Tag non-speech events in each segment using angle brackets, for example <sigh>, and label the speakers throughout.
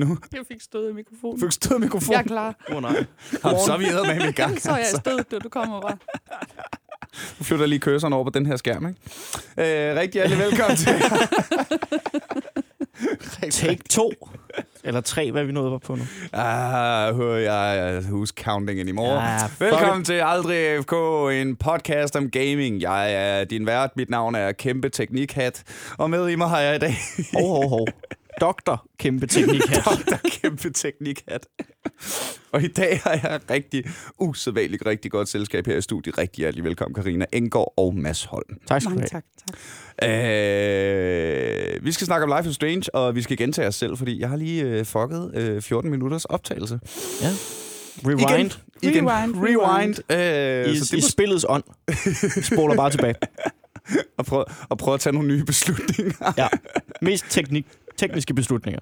Speaker 1: der nu?
Speaker 2: Jeg fik stød i mikrofonen.
Speaker 1: Fik stød mikrofon?
Speaker 2: Jeg er klar.
Speaker 3: Åh oh, nej.
Speaker 1: Jamen, så er vi med i gang.
Speaker 2: Så er jeg
Speaker 1: altså.
Speaker 2: stød, du, du kommer bare.
Speaker 1: Nu flytter lige cursoren over på den her skærm, ikke? Øh, rigtig hjertelig velkommen til. <laughs>
Speaker 3: Take 2. Eller 3, hvad er vi nået på nu?
Speaker 1: Ah, who, yeah, who's counting anymore?
Speaker 3: Ah,
Speaker 1: Velkommen til Aldrig FK, en podcast om gaming. Jeg er din vært, mit navn er Kæmpe Teknikhat, og med i mig har jeg i dag
Speaker 3: Hov, hov, hov. Doktor, kæmpe teknikhat. <laughs>
Speaker 1: Dr. Kæmpe Teknikhat. Og i dag har jeg rigtig usædvanligt rigtig godt selskab her i studiet. Rigtig hjertelig velkommen, Karina Engård og Mads Holm.
Speaker 3: Tak skal du
Speaker 2: Mange
Speaker 3: have.
Speaker 2: tak. tak.
Speaker 1: Øh, vi skal snakke om Life is Strange, og vi skal gentage os selv, fordi jeg har lige øh, fucket øh, 14 minutters optagelse.
Speaker 3: Ja. Rewind.
Speaker 1: Igen.
Speaker 2: Rewind,
Speaker 1: Rewind. Øh,
Speaker 3: I,
Speaker 1: så
Speaker 3: I
Speaker 1: det
Speaker 3: spillets ånd. Spoler bare tilbage. <laughs> <laughs>
Speaker 1: og, prøve, og prøve at tage nogle nye beslutninger. <laughs>
Speaker 3: Ja. Mest teknik, tekniske beslutninger.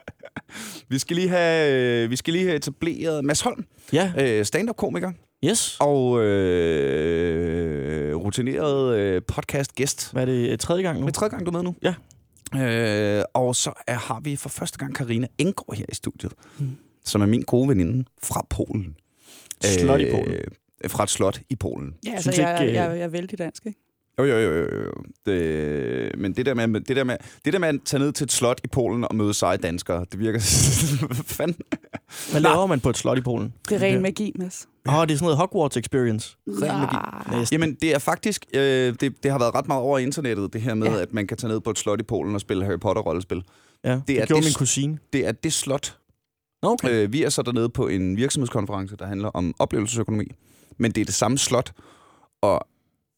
Speaker 1: vi, skal lige have, øh, vi skal lige have etableret Mads Holm,
Speaker 3: Ja.
Speaker 1: øh, stand-up-komiker
Speaker 3: Yes.
Speaker 1: og øh, rutineret øh, podcast-gæst.
Speaker 3: Hvad er det? Tredje gang nu?
Speaker 1: Det er tredje gang, du er med nu.
Speaker 3: Ja.
Speaker 1: Øh, og så er, har vi for første gang Karina Engård her i studiet, mm. som er min gode veninde fra Polen.
Speaker 3: Slot i Polen.
Speaker 1: Øh, fra et slot i Polen.
Speaker 2: Ja, altså,
Speaker 3: Synes
Speaker 2: jeg,
Speaker 3: ikke,
Speaker 2: jeg,
Speaker 3: øh,
Speaker 2: jeg, jeg er vældig dansk, ikke?
Speaker 1: Jo, jo, jo, jo. jo. Det, men det der, med, det, der med, det der med at tage ned til et slot i Polen og møde seje danskere, det virker... <laughs> Hvad fanden?
Speaker 3: Hvad laver man på et slot i Polen?
Speaker 2: Det er ren
Speaker 3: Ja.
Speaker 2: magi, Mads.
Speaker 3: Åh, oh, det er sådan noget Hogwarts experience.
Speaker 1: Ren magi.
Speaker 2: Nej.
Speaker 1: Jamen, det er faktisk... Øh, det, det har været ret meget over internettet, det her med,
Speaker 2: Ja.
Speaker 1: at man kan tage ned på et slot i Polen og spille Harry Potter-rollespil.
Speaker 3: Ja, det,
Speaker 1: Det er
Speaker 3: gjorde
Speaker 1: det-
Speaker 3: min kusine.
Speaker 1: Det er det slot.
Speaker 3: Okay.
Speaker 1: Øh, vi er så dernede på en virksomhedskonference, der handler om oplevelsesøkonomi. Men det er det samme slot, og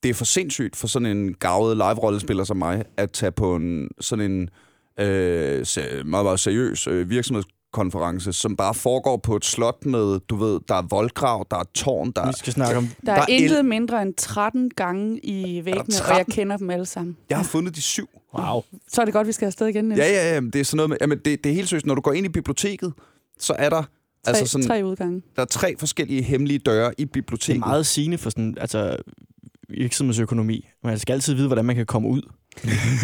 Speaker 1: det er for sindssygt for sådan en gavet live-rollespiller som mig, at tage på en sådan en øh, se- meget, meget seriøs øh, virksomhedskonference, som bare foregår på et slot med, du ved, der er voldgrav, der er tårn, der
Speaker 3: Vi
Speaker 1: er...
Speaker 3: skal snakke om...
Speaker 2: Der er,
Speaker 1: Der er
Speaker 2: intet
Speaker 1: el-
Speaker 2: mindre end 13 gange i væggene, og jeg
Speaker 1: 13?
Speaker 2: kender dem alle sammen.
Speaker 1: Jeg har fundet de syv.
Speaker 3: Wow.
Speaker 2: Så er det godt, vi skal afsted igen. Niels.
Speaker 1: Ja, ja, ja, det er sådan noget med, jamen, det, det er helt seriøst. Når du går ind i biblioteket, så er der,
Speaker 2: Tre,
Speaker 1: altså sådan,
Speaker 2: tre udgange.
Speaker 1: der er tre forskellige hemmelige døre i
Speaker 3: Det
Speaker 1: biblioteket.
Speaker 3: er meget sigende for sådan, altså, virksomhedsøkonomi. Man skal altid vide, hvordan man kan komme ud.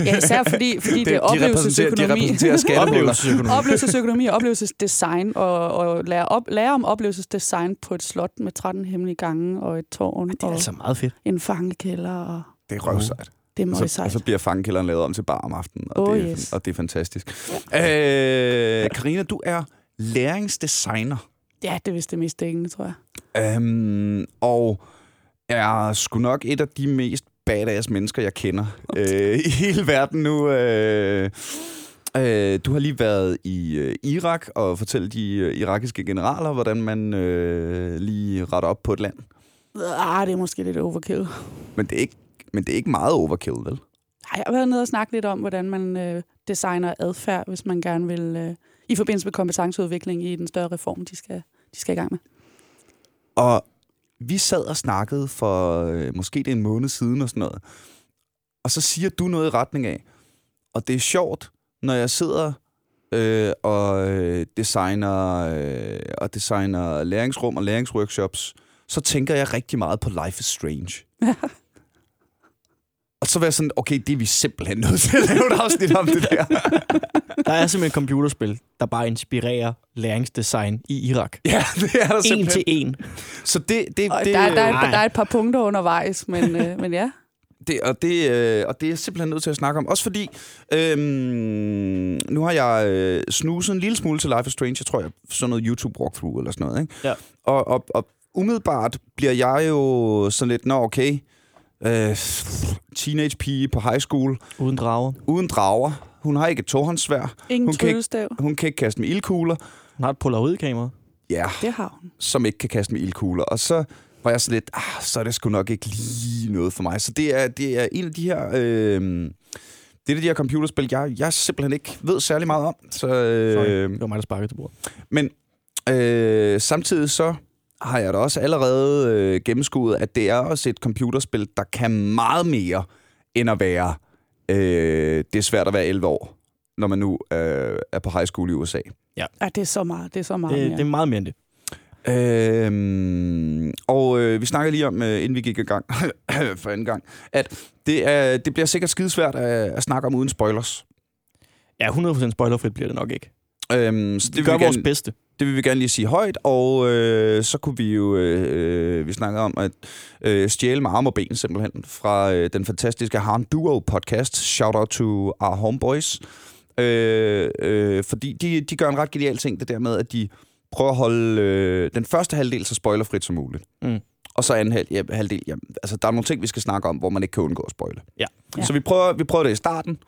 Speaker 2: Ja, især fordi, fordi <laughs> det, det er
Speaker 1: repræsenterer, de
Speaker 2: oplevelsesøkonomi.
Speaker 1: repræsenterer. <laughs>
Speaker 3: Oplevelsesøkonomi.
Speaker 2: oplevelsesøkonomi og oplevelsesdesign, og, og lære, op, lære om oplevelsesdesign på et slot med 13 hemmelige gange, og et tårn,
Speaker 3: Det er
Speaker 2: og
Speaker 3: altså meget fedt.
Speaker 2: en fangekælder, og
Speaker 1: Det er røvsejt.
Speaker 2: det er
Speaker 1: Og
Speaker 2: meget
Speaker 1: så, og
Speaker 2: sejt.
Speaker 1: så bliver fangekælderen lavet om til bar om aftenen, og,
Speaker 2: Oh,
Speaker 1: det, er,
Speaker 2: yes.
Speaker 1: og det er fantastisk. Øh, Karina, du er læringsdesigner,
Speaker 2: Ja, det er vist det mest dækkende, tror jeg.
Speaker 1: øhm, og er sgu nok et af de mest badass mennesker, jeg kender øh, i hele verden nu. Øh, øh, du har lige været i øh, Irak og fortalt de øh, irakiske generaler, hvordan man øh, lige retter op på et land.
Speaker 2: Ah, det er måske lidt overkill.
Speaker 1: Men det er ikke, men det er ikke meget overkill, vel?
Speaker 2: Ej, jeg har været nede og snakke lidt om, hvordan man øh, designer adfærd, hvis man gerne vil, øh, i forbindelse med kompetenceudvikling i den større reform, de skal, de skal i gang med.
Speaker 1: Og vi sad og snakkede for øh, måske det er en måned siden og sådan noget. Og så siger du noget i retning af, og det er sjovt, når jeg sidder øh, og øh, designer, øh, og designer læringsrum og læringsworkshops, så tænker jeg rigtig meget på Life is Strange. <laughs> og så var jeg sådan, okay, det er vi simpelthen nødt til at lave et afsnit om det der.
Speaker 3: Der er simpelthen et computerspil, der bare inspirerer læringsdesign i Irak.
Speaker 1: ja, det er der
Speaker 3: En
Speaker 1: simpelthen.
Speaker 3: til en.
Speaker 1: Så det, det,
Speaker 2: Og
Speaker 1: det,
Speaker 2: der, der, er,
Speaker 3: nej.
Speaker 2: der er et par punkter undervejs, men, øh, <laughs> men ja.
Speaker 1: Det, og, det, øh, og det er jeg simpelthen nødt til at snakke om. Også fordi, øhm, nu har jeg øh, snuset en lille smule til Life is Strange. Jeg tror, jeg sådan noget YouTube-walkthrough eller sådan noget. Ikke?
Speaker 3: Ja.
Speaker 1: Og, og, og umiddelbart bliver jeg jo sådan lidt, nå okay, øh, teenage pige på high school,
Speaker 3: Uden drager.
Speaker 1: uden drager. Hun har ikke et tohåndssvær.
Speaker 2: Ingen
Speaker 1: Hun kan ikke-. Hun kan ikke kaste med ildkugler.
Speaker 3: Hun har et polaroidkamera.
Speaker 1: Ja,
Speaker 2: Det har hun.
Speaker 1: som ikke kan kaste med ildkugler. Og så var jeg sådan lidt, ah, så er det sgu nok ikke lige noget for mig. Så det er, det er en af de her... Øh, det er de her computerspil, jeg, jeg simpelthen ikke ved særlig meget om. Så,
Speaker 3: Sorry,
Speaker 1: øh,
Speaker 3: det var mig, der sparkede til bordet.
Speaker 1: men øh, samtidig så har jeg da også allerede øh, gennemskuet, at det er også et computerspil, der kan meget mere end at være... Øh, det er svært at være 11 år, når man nu øh, er på high school i USA.
Speaker 2: Ja, det er så meget. Det er så meget.
Speaker 3: Det,
Speaker 2: mere.
Speaker 3: det er meget mere end det.
Speaker 1: Øhm, og øh, vi snakker lige om, øh, inden vi gik i gang <coughs> for anden gang, at det, er, det bliver sikkert skidesvært at, at snakke om uden spoilers.
Speaker 3: Ja, 100% spoilerfrit bliver det nok ikke.
Speaker 1: Øhm, så
Speaker 3: Vi
Speaker 1: det
Speaker 3: gør
Speaker 1: vil, vi
Speaker 3: vores
Speaker 1: gerne,
Speaker 3: bedste.
Speaker 1: det vil vi gerne lige sige højt, og øh, så kunne vi jo, øh, vi snakker om at øh, stjæle med arme og ben simpelthen fra øh, den fantastiske Harn Duo podcast. Shout out to our homeboys. Øh, øh, fordi de, de gør en ret genial ting, det der med, at de prøver at holde øh, den første halvdel så spoilerfrit som muligt.
Speaker 3: Mm.
Speaker 1: Og så anden halv, ja, halvdel, ja, altså der er nogle ting, vi skal snakke om, hvor man ikke kan undgå at spoile.
Speaker 3: Ja.
Speaker 2: Ja.
Speaker 1: Så vi prøver, vi prøver det i starten,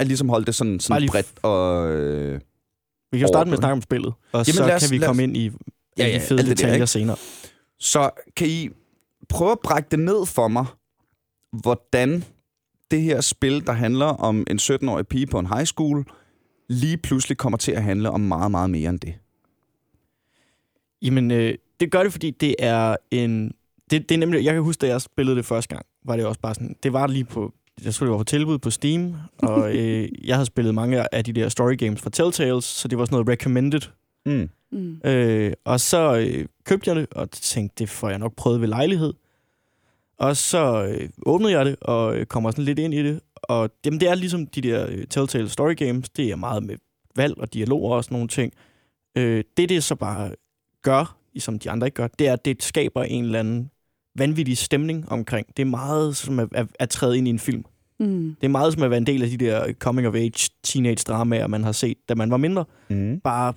Speaker 1: at ligesom holde det sådan, sådan bredt og... Øh,
Speaker 3: Vi kan jo starte med at snakke om spillet, og
Speaker 1: Jamen,
Speaker 3: så
Speaker 1: os-
Speaker 3: kan vi
Speaker 1: lad os-
Speaker 3: komme ind i
Speaker 1: Ja,
Speaker 3: ja, de fede
Speaker 1: alt det der,
Speaker 3: detaljer
Speaker 1: ikke?
Speaker 3: senere.
Speaker 1: Så kan I prøve at brække det ned for mig, hvordan det her spil, der handler om en 17-årig pige på en high school, lige pludselig kommer til at handle om meget, meget mere end det.
Speaker 3: Jamen, øh, det gør det, fordi det er en... Det, det er nemlig... Jeg kan huske, da jeg spillede det første gang, var det også bare sådan... Det var lige på... Jeg tror, det var på tilbud på Steam, og <laughs> øh, jeg havde spillet mange af de der story games fra Telltales, så det var sådan noget recommended.
Speaker 1: Mm.
Speaker 2: Mm.
Speaker 3: Øh, og så øh, købte jeg det, og tænkte, det får jeg nok prøvet ved lejlighed. Og så øh, åbnede jeg det, og øh, kommer sådan lidt ind i det. Og jamen, det er ligesom de der øh, Telltale Story Games. Det er meget med valg og dialog og sådan nogle ting. Øh, det, det så bare gør, som de andre ikke gør, det er, at det skaber en eller anden vanvittig stemning omkring. Det er meget som at, at, at træde ind i en film.
Speaker 2: Mm.
Speaker 3: Det er meget som at være en del af de der coming-of-age teenage-dramaer, man har set, da man var mindre.
Speaker 1: Mm.
Speaker 3: Bare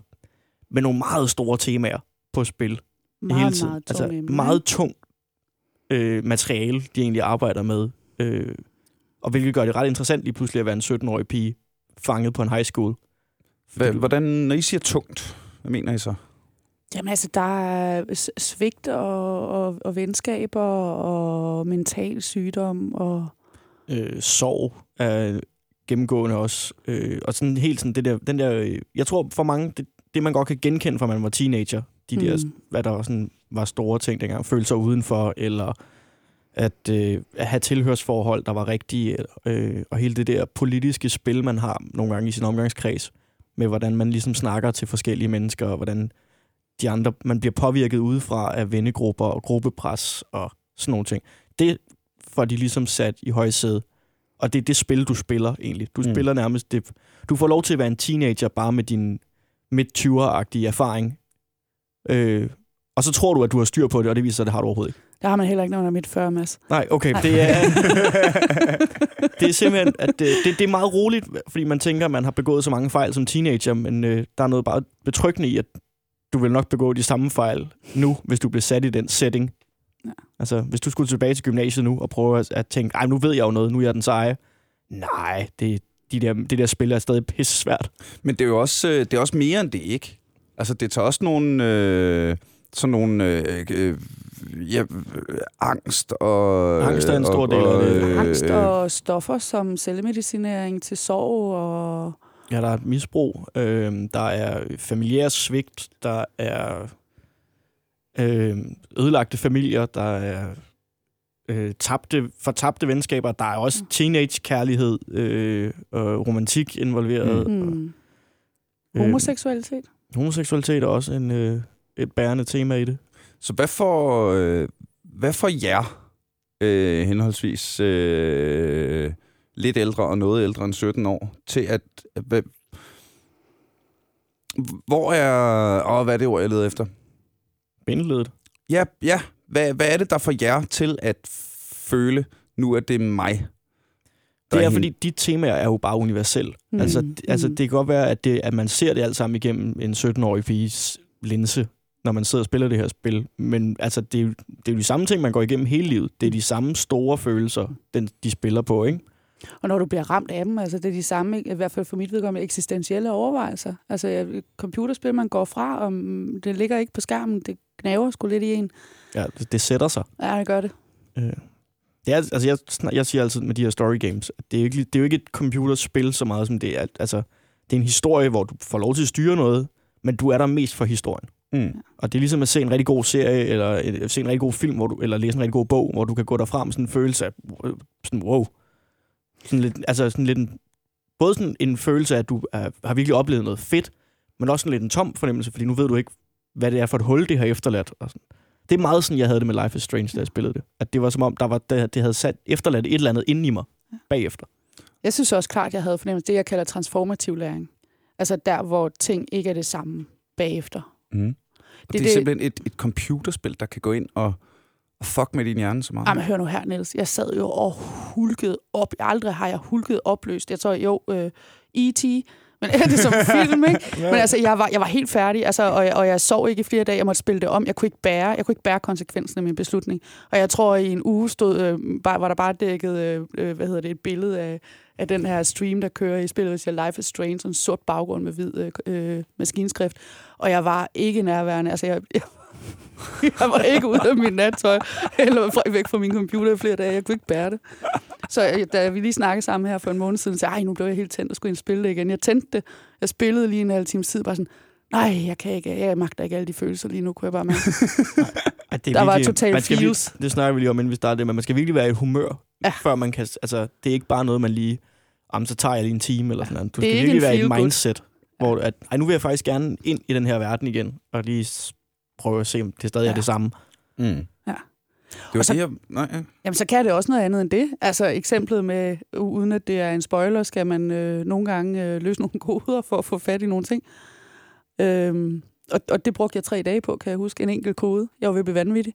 Speaker 3: med nogle meget store temaer på spil
Speaker 2: Meget,
Speaker 3: hele tiden.
Speaker 2: meget
Speaker 3: altså,
Speaker 2: tung
Speaker 3: meget tung øh, materiale, de egentlig arbejder med. Øh, og hvilket gør det ret interessant lige pludselig at være en 17-årig pige fanget på en high school.
Speaker 1: Hva- Hvordan, når I siger tungt, hvad mener I så?
Speaker 2: Jamen altså, der er svigt og, og, og venskaber og mental sygdom og...
Speaker 3: Øh, sorg er gennemgående også. Øh, og sådan helt sådan det der, den der, øh, jeg tror for mange, det, det man godt kan genkende fra man var teenager, de mm. der, hvad der var, sådan, var store ting dengang, følelser udenfor, eller at, øh, at have tilhørsforhold, der var rigtige, øh, og hele det der politiske spil, man har nogle gange i sin omgangskreds, med hvordan man ligesom snakker til forskellige mennesker, og hvordan de andre, man bliver påvirket udefra af vennegrupper og gruppepres og sådan nogle ting. Det får de ligesom sat i højsæde, og det er det spil, du spiller egentlig. Du
Speaker 1: Mm.
Speaker 3: mm. spiller nærmest det. Du får lov til at være en teenager bare med din midt-20'er-agtige erfaring. Øh, og så tror du, at du har styr på det, og det viser sig, at det har du overhovedet ikke.
Speaker 2: Der har man heller ikke nogen af midt 40, Mads.
Speaker 3: Nej, okay.
Speaker 2: Nej.
Speaker 3: Det er, <laughs> <laughs> det er simpelthen, at det, det, det er meget roligt, fordi man tænker, at man har begået så mange fejl som teenager, men øh, der er noget bare betryggende i, at du vil nok begå de samme fejl nu, hvis du bliver sat i den setting.
Speaker 2: Ja.
Speaker 3: Altså, hvis du skulle tilbage til gymnasiet nu og prøve at, at tænke, ej, nu ved jeg jo noget, nu er jeg den seje. Nej, det, de der, det der spil er stadig pisse svært.
Speaker 1: Men det er jo også, øh, det er også mere end det, ikke? Altså, det tager også nogle... Øh, sådan nogle... Øh, øh, ja, øh, angst og...
Speaker 3: Angst er en stor
Speaker 1: og,
Speaker 3: del af det.
Speaker 1: øh,
Speaker 2: Angst og stoffer som selvmedicinering til sorg og...
Speaker 3: Ja, der er et misbrug, øh, der er familiær svigt, der er øh, ødelagte familier, der er øh, tabte, fortabte venskaber, der er også teenage-kærlighed øh, og romantik involveret.
Speaker 1: Mm.
Speaker 3: Og,
Speaker 2: Mm.
Speaker 3: øh,
Speaker 2: Homoseksualitet.
Speaker 3: homoseksualitet er også en, øh, et bærende tema i det.
Speaker 1: Så hvad for, øh, hvad for jer, øh, henholdsvis øh, lidt ældre og noget ældre end 17 år, til at... Hvad, hvor er... Åh, hvad er det ord, jeg leder efter?
Speaker 3: Bindeledet.
Speaker 1: Ja, ja. Hvad, hvad er det, der får jer til at føle, nu er det mig? der
Speaker 3: Det er,
Speaker 1: hende?
Speaker 3: fordi de temaer er jo bare universelle.
Speaker 2: Mm.
Speaker 3: Mm. Altså, d- altså,
Speaker 2: Mm.
Speaker 3: det kan godt være, at, det, at man ser det alt sammen igennem en 17-årig piges linse, når man sidder og spiller det her spil. Men altså, det, er jo, det er jo de samme ting, man går igennem hele livet. Det er de samme store følelser, den, de spiller på, ikke?
Speaker 2: Og når du bliver ramt af dem, altså det er de samme, i hvert fald for mit vedkommende, eksistentielle overvejelser. Altså computerspil, man går fra, og mm, det ligger ikke på skærmen, det knaver sgu lidt i en.
Speaker 3: Ja, det, det sætter sig.
Speaker 2: Ja, det gør det.
Speaker 3: Øh. Det er, altså, jeg, jeg siger altid med de her story games, at det er, jo ikke, det er jo ikke et computerspil så meget, som det er. Altså, det er en historie, hvor du får lov til at styre noget, men du er der mest for historien.
Speaker 1: Mm.
Speaker 3: Og det er ligesom at se en rigtig god serie, eller et- se en rigtig god film, hvor du, eller læse en rigtig god bog, hvor du kan gå derfra med sådan en følelse af, øh, sådan, wow. Sådan lidt, altså sådan lidt en, både sådan en følelse af, at du er, har virkelig oplevet noget fedt, men også sådan lidt en tom fornemmelse, fordi nu ved du ikke, hvad det er for et hul, det har efterladt. Og sådan. Det er meget sådan, jeg havde det med Life is Strange, da jeg spillede det. At det var som om, der var, det, det havde sat efterladt et eller andet inde i mig bagefter.
Speaker 2: Jeg synes også klart, jeg havde fornemmelse det, jeg kalder transformativ læring. Altså der, hvor ting ikke er det samme bagefter.
Speaker 1: Mm. Det, det er
Speaker 2: det-
Speaker 1: simpelthen et, et computerspil, der kan gå ind og, og fuck med din hjerne så meget.
Speaker 2: Jamen, hør nu her, Niels. Jeg sad jo og hulkede op. Aldrig har jeg hulket opløst. Jeg tror, jo, øh, E.T., men <laughs> er det som film, ikke? <laughs> Men altså, jeg var, jeg var helt færdig, altså, og, jeg, og jeg sov ikke i flere dage. Jeg måtte spille det om. Jeg kunne ikke bære, jeg kunne ikke bære konsekvensen af min beslutning. Og jeg tror, i en uge stod, øh, bare, var der bare dækket øh, øh, hvad hedder det, et billede af, af den her stream, der kører i spillet, der siger Life is Strange, sådan en sort baggrund med hvid øh, øh, maskinskrift. Og jeg var ikke nærværende. Altså, jeg, jeg, <laughs> jeg var ikke ude af min nattøj, eller væk fra min computer i flere dage. Jeg kunne ikke bære det. Så da vi lige snakkede sammen her for en måned siden, så jeg, nu blev jeg helt tændt og skulle ind og spille det igen. Jeg tændte det. Jeg spillede lige en halv time tid, bare sådan, nej, jeg kan ikke, jeg magter ikke alle de følelser lige nu, kunne jeg bare mærke. <laughs>
Speaker 3: At det
Speaker 2: Der var
Speaker 3: virkelig-
Speaker 2: total
Speaker 3: man skal
Speaker 2: feels.
Speaker 3: virkelig- Det snakker vi lige om, inden vi starter det, men man skal virkelig være i humør,
Speaker 2: Ja.
Speaker 3: før man kan... Altså, det er ikke bare noget, man lige... Jamen, så tager jeg lige en time eller sådan noget. Du
Speaker 2: Det er
Speaker 3: skal virkelig være i et mindset, hvor at, ej, nu vil jeg faktisk gerne ind i den her verden igen, og lige prøve at se, om det stadig ja. er det samme.
Speaker 1: Mm.
Speaker 2: Ja.
Speaker 1: Det var
Speaker 2: Og så-
Speaker 1: det, jeg... Nej, ja.
Speaker 2: Jamen, så kan det også noget andet end det. Altså, eksemplet med, uden at det er en spoiler, skal man øh, nogle gange øh, løse nogle <laughs> koder for at få fat i nogle ting. Øhm, og, og det brugte jeg tre dage på, kan jeg huske. En enkelt kode. Jeg var ved at blive vanvittig.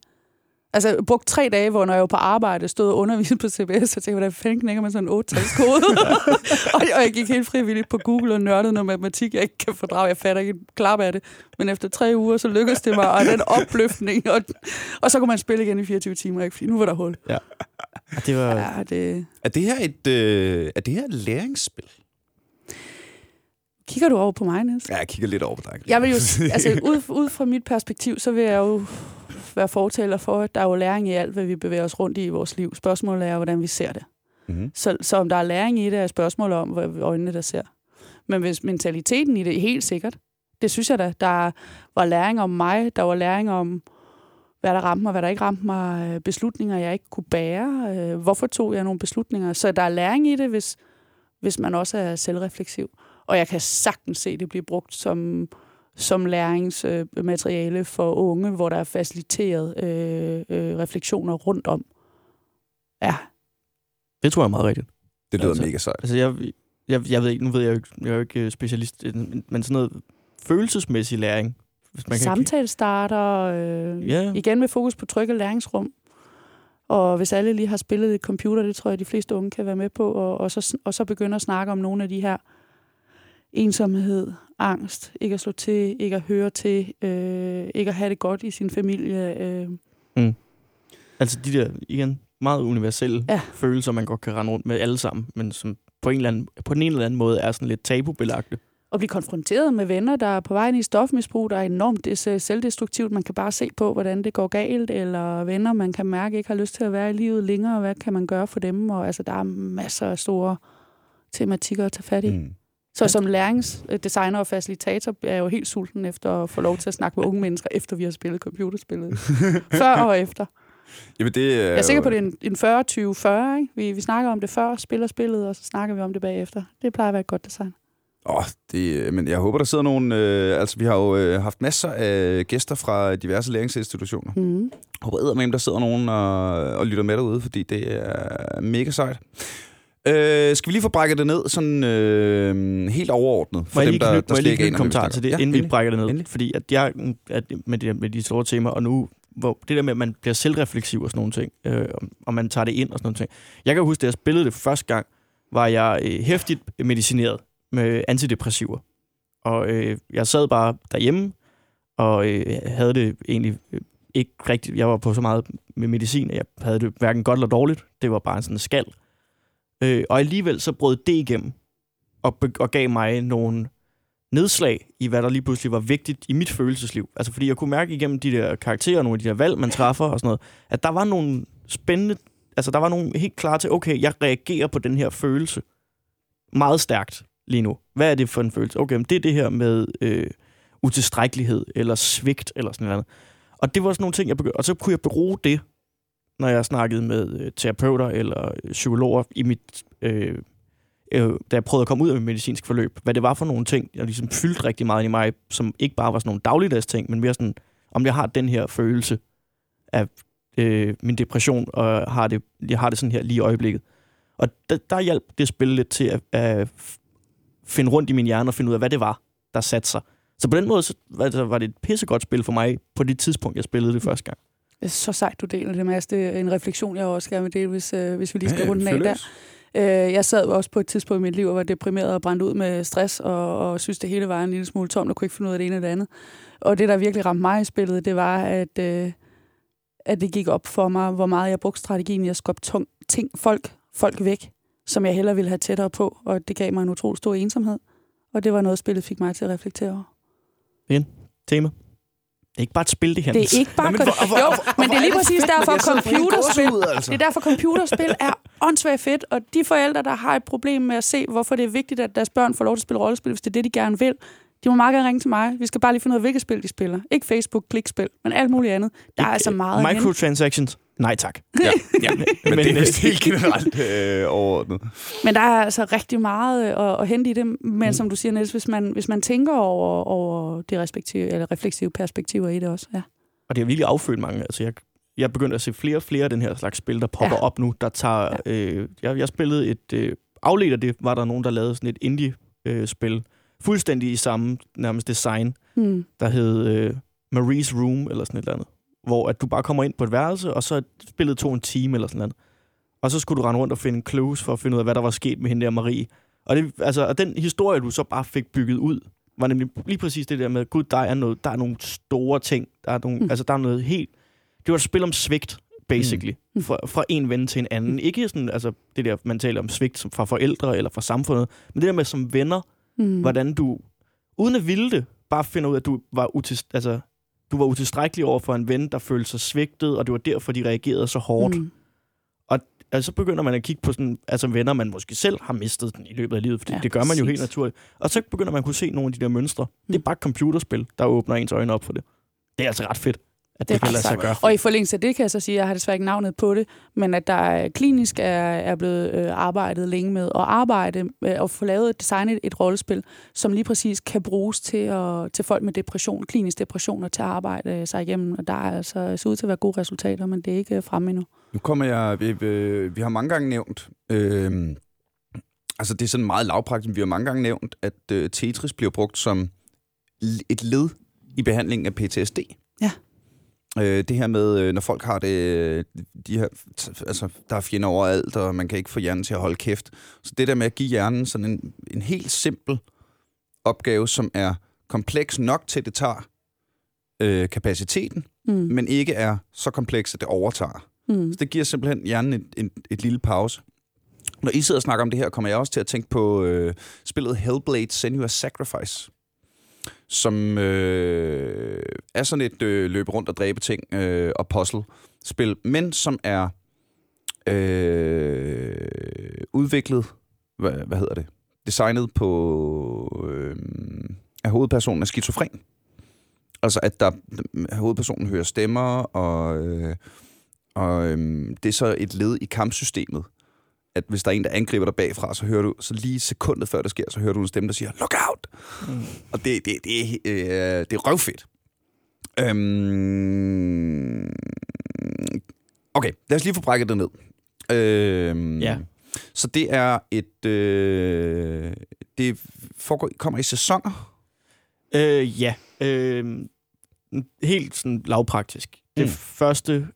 Speaker 2: Altså, jeg brugte tre dage, hvor når jeg var på arbejde, stod og underviste på CBS, så tænkte jeg, hvordan fanden knækker man sådan en 8 kode <laughs> og, og jeg gik helt frivilligt på Google og nørdede noget matematik, jeg ikke kan fordrage. Jeg fatter ikke en klap af det. Men efter tre uger, så lykkedes det mig, og den opløftning. Og, og så kunne man spille igen i 24 timer, ikke? fordi nu var der hul.
Speaker 3: Og det var...
Speaker 2: Ja, det...
Speaker 1: Er det her et, øh, er det her et læringsspil?
Speaker 2: Kigger du over på mig, Niels?
Speaker 1: Ja, jeg kigger lidt over på dig.
Speaker 2: Jeg vil jo, altså ud, ud fra mit perspektiv, så vil jeg jo være fortaler for, at der er jo læring i alt, hvad vi bevæger os rundt i i vores liv. Spørgsmålet er, hvordan vi ser det.
Speaker 1: mm-hmm.
Speaker 2: Så, så om der er læring i det, er spørgsmålet om, hvad øjnene der ser. Men hvis mentaliteten i det er helt sikkert, det synes jeg da. Der var læring om mig, der var læring om, hvad der ramte mig, hvad der ikke ramte mig, øh, beslutninger, jeg ikke kunne bære. øh, Hvorfor tog jeg nogle beslutninger? Så der er læring i det, hvis, hvis man også er selvrefleksiv. Og jeg kan sagtens se det blive brugt som, som læringsmateriale for unge, hvor der er faciliteret øh, øh, refleksioner rundt om. Ja,
Speaker 3: Det tror jeg er meget rigtigt.
Speaker 1: Det lyder
Speaker 3: Altså,
Speaker 1: mega sejt.
Speaker 3: Altså, jeg, jeg, jeg ved ikke, nu ved jeg jo ikke, jeg er jo ikke øh, specialist, øh, men- sådan noget følelsesmæssig læring. Hvis man kan
Speaker 2: Samtale starter øh,
Speaker 3: Ja.
Speaker 2: igen med fokus på trygge læringsrum. Og hvis alle lige har spillet et computer, det tror jeg, de fleste unge kan være med på, og, og, så, og så begynde at snakke om nogle af de her ensomhed, angst, ikke at slå til, ikke at høre til, øh, ikke at have det godt i sin familie. Øh.
Speaker 3: Altså de der, igen, meget universelle ja. Følelser, man godt kan rende rundt med alle sammen, men som på, en eller anden, på den ene eller anden måde er sådan lidt tabubelagte.
Speaker 2: At blive konfronteret med venner, der er på vej ind i stofmisbrug, der er enormt des- selvdestruktivt. Man kan bare se på, hvordan det går galt, eller venner, man kan mærke ikke har lyst til at være i livet længere. Hvad kan man gøre for dem? Og altså, der er masser af store tematikker at tage fat i. Mm. Så som læringsdesigner og facilitator er jeg jo helt sulten efter at få lov til at snakke med unge mennesker, efter vi har spillet computerspillet. <laughs> Før og efter.
Speaker 1: Jamen, det er
Speaker 2: Jeg er sikker på, at det er en, en 40-20-40. Ikke? Vi, vi snakker om det før, spiller spillet, og så snakker vi om det bagefter. Det plejer at være et godt design.
Speaker 1: Åh, oh, det, men jeg håber, der sidder nogle... Øh, altså, vi har jo øh, haft masser af gæster fra diverse læringsinstitutioner.
Speaker 2: Mm.
Speaker 1: Jeg håber eddermame, der sidder nogen og, og lytter med derude, fordi det er mega sejt. Øh, skal vi lige få brækket det ned sådan øh, helt overordnet?
Speaker 3: Må jeg lige knytte, må jeg lige knytte en kommentar til det, ja, inden vi brækker det ned?
Speaker 1: Endelig.
Speaker 3: Fordi at jeg, at med, de, med de store temaer, og nu, hvor det der med, at man bliver selvrefleksiv og sådan nogle ting, øh, og man tager det ind og sådan nogle ting. Jeg kan huske, da jeg spillede det første gang, var jeg øh, hæftigt medicineret med antidepressiver. Og øh, jeg sad bare derhjemme, og øh, havde det egentlig øh, ikke rigtigt. Jeg var på så meget med medicin, at jeg havde det hverken godt eller dårligt. Det var bare sådan en skal. Øh, og alligevel så brød det igennem, og, be- og gav mig nogle nedslag i, hvad der lige pludselig var vigtigt i mit følelsesliv. Altså fordi jeg kunne mærke igennem de der karakterer, nogle af de der valg, man træffer og sådan noget, at der var nogle spændende, altså der var nogle helt klare til, okay, jeg reagerer på den her følelse meget stærkt lige nu. Hvad er det for en følelse? Okay, men det er det her med øh, utilstrækkelighed, eller svigt, eller sådan noget. Og det var sådan nogle ting, jeg begyndte, og så kunne jeg bruge det, når jeg snakkede med øh, terapeuter eller øh, psykologer i mit øh, øh, da jeg prøvede at komme ud af mit medicinsk forløb, hvad det var for nogle ting, jeg ligesom fyldte rigtig meget i mig, som ikke bare var sådan nogle dagligdags ting, men mere sådan, om jeg har den her følelse af øh, min depression, og har det, jeg har det sådan her lige i øjeblikket. Og der, der hjalp det spil lidt til at, at finde rundt i min hjerne og finde ud af, hvad det var, der satte sig. Så på den måde så, altså, var det et pissegodt spil for mig på det tidspunkt, jeg spillede det første gang.
Speaker 2: Er så sejt, du deler det, Mads. Det er en refleksion, jeg også gerne vil dele, hvis, øh, hvis vi lige skal runde den af der. Øh, jeg sad også på et tidspunkt i mit liv og var deprimeret og brændt ud med stress, og, og synes, det hele var en lille smule tomt og kunne ikke finde ud af det ene eller det andet. Og det, der virkelig ramte mig i spillet, det var, at, øh, at det gik op for mig, hvor meget jeg brugte strategien i at skubbe tung, ting, folk, folk væk, som jeg hellere ville have tættere på, og det gav mig en utrolig stor ensomhed. Og det var noget, spillet fik mig til at reflektere over.
Speaker 3: Tema. Det er ikke bare et spil, det her.
Speaker 2: Det er ikke bare...
Speaker 1: Nå, men hvor- hvor-
Speaker 2: jo,
Speaker 1: hvor-
Speaker 2: men det er lige præcis derfor, computerspil...
Speaker 1: altså.
Speaker 2: Det er derfor, computerspil er åndssvagt fedt, og de forældre, der har et problem med at se, hvorfor det er vigtigt, at deres børn får lov til at spille rollespil, hvis det er det, de gerne vil, de må meget gerne ringe til mig. Vi skal bare lige finde ud af, hvilket spil de spiller. Ikke Facebook, klikspil, men alt muligt andet. Der er altså meget at hente.
Speaker 3: Microtransactions. Nej tak.
Speaker 1: Ja, ja. <laughs> Men, men det er
Speaker 3: øh,
Speaker 1: vist helt generelt øh, overordnet.
Speaker 2: Men der er altså rigtig meget øh, at, at hente i det. Men mm. som du siger, Niels, hvis man, hvis man tænker over, over de respektive, eller refleksive perspektiver i det også. Ja.
Speaker 3: Og det har virkelig affødt mange. Altså, jeg, jeg er begyndt at se flere og flere af den her slags spil, der popper
Speaker 2: Ja.
Speaker 3: op nu, der tager... Ja. Øh, jeg, jeg spillede et... Øh, afledt af det, var der nogen, der lavede sådan et indie-spil. fuldstændig i samme nærmest design,
Speaker 2: Mm.
Speaker 3: der hed øh, Marie's Room, eller sådan et eller andet. Hvor at du bare kommer ind på et værelse, og så spillet to en time, eller sådan noget. Og så skulle du rende rundt og finde clues for at finde ud af, hvad der var sket med hende der Marie. Og, det, altså, og den historie, du så bare fik bygget ud, var nemlig lige præcis det der med, gud, der er, noget, der er nogle store ting. Der er, nogle,
Speaker 2: Mm.
Speaker 3: mm. altså, der er noget helt... Det var et spil om svigt, basically.
Speaker 2: Mm.
Speaker 3: Mm. Fra, fra en ven til en anden. Ikke sådan, altså, det der, man taler om svigt som fra forældre eller fra samfundet, men det der med som venner,
Speaker 2: Mm.
Speaker 3: mm. hvordan du, uden at ville det, bare finder ud af, at du var, utis, altså, du var utilstrækkelig over for en ven, der følte sig svigtet, og det var derfor, de reagerede så hårdt. Mm.
Speaker 2: Mm.
Speaker 3: Altså, så begynder man at kigge på sådan, altså venner, man måske selv har mistet den i løbet af livet, fordi
Speaker 2: Ja,
Speaker 3: det gør man jo
Speaker 2: præcis.
Speaker 3: helt naturligt. Og så begynder man at kunne se nogle af de der mønstre. Mm. Det er bare et computerspil, der åbner ens øjne op for det. Det er altså ret fedt, at det,
Speaker 2: Det
Speaker 3: kan lade sig gøre.
Speaker 2: Og i forlængelse af det kan jeg så sige, at jeg har desværre ikke navnet på det, men at der er, klinisk er, er blevet øh, arbejdet længe med at arbejde med at få lavet et designet et rollespil, som lige præcis kan bruges til, at, til folk med depression, klinisk depression, og til at arbejde sig igennem. Og der er altså ser ud til at være gode resultater, men det er ikke øh, fremme endnu.
Speaker 1: Nu kommer jeg... Vi, vi, vi har mange gange nævnt... Øh, altså, det er sådan meget lavpraktisk. Vi har mange gange nævnt, at øh, Tetris bliver brugt som et led i behandlingen af PTSD.
Speaker 2: Ja.
Speaker 1: Øh, det her med, øh, når folk har det... øh, De her, altså, der er fjender overalt, og man kan ikke få hjernen til at holde kæft. Så det der med at give hjernen sådan en, en helt simpel opgave, som er kompleks nok til, at det tager øh, kapaciteten,
Speaker 2: Mm.
Speaker 1: men ikke er så kompleks, at det overtager.
Speaker 2: Mm.
Speaker 1: Så det giver simpelthen hjernen et, et, et lille pause. Når I sidder og snakker om det her, kommer jeg også til at tænke på øh, spillet Hellblade Senua's Sacrifice, som øh, er sådan et øh, løbe rundt og dræbe ting øh, og puzzle-spil, men som er øh, udviklet, hvad, hvad hedder det, designet på, øh, at hovedpersonen er skizofren. Altså at der, hovedpersonen hører stemmer, og, øh, og øh, det er så et led i kampsystemet. At hvis der er en, der angriber dig bagfra, så hører du, så lige sekundet før det sker, så hører du en stemme, der siger, look out!
Speaker 3: Mm.
Speaker 1: Og det, det, det, er, øh, det er røvfedt. Øhm, okay, lad os lige få brækket det ned. Øhm,
Speaker 3: Ja.
Speaker 1: Så det er et... Øh, det foregår, kommer i sæsoner.
Speaker 3: Øh, ja. Øh, helt sådan lavpraktisk. Det
Speaker 1: Mm.
Speaker 3: første,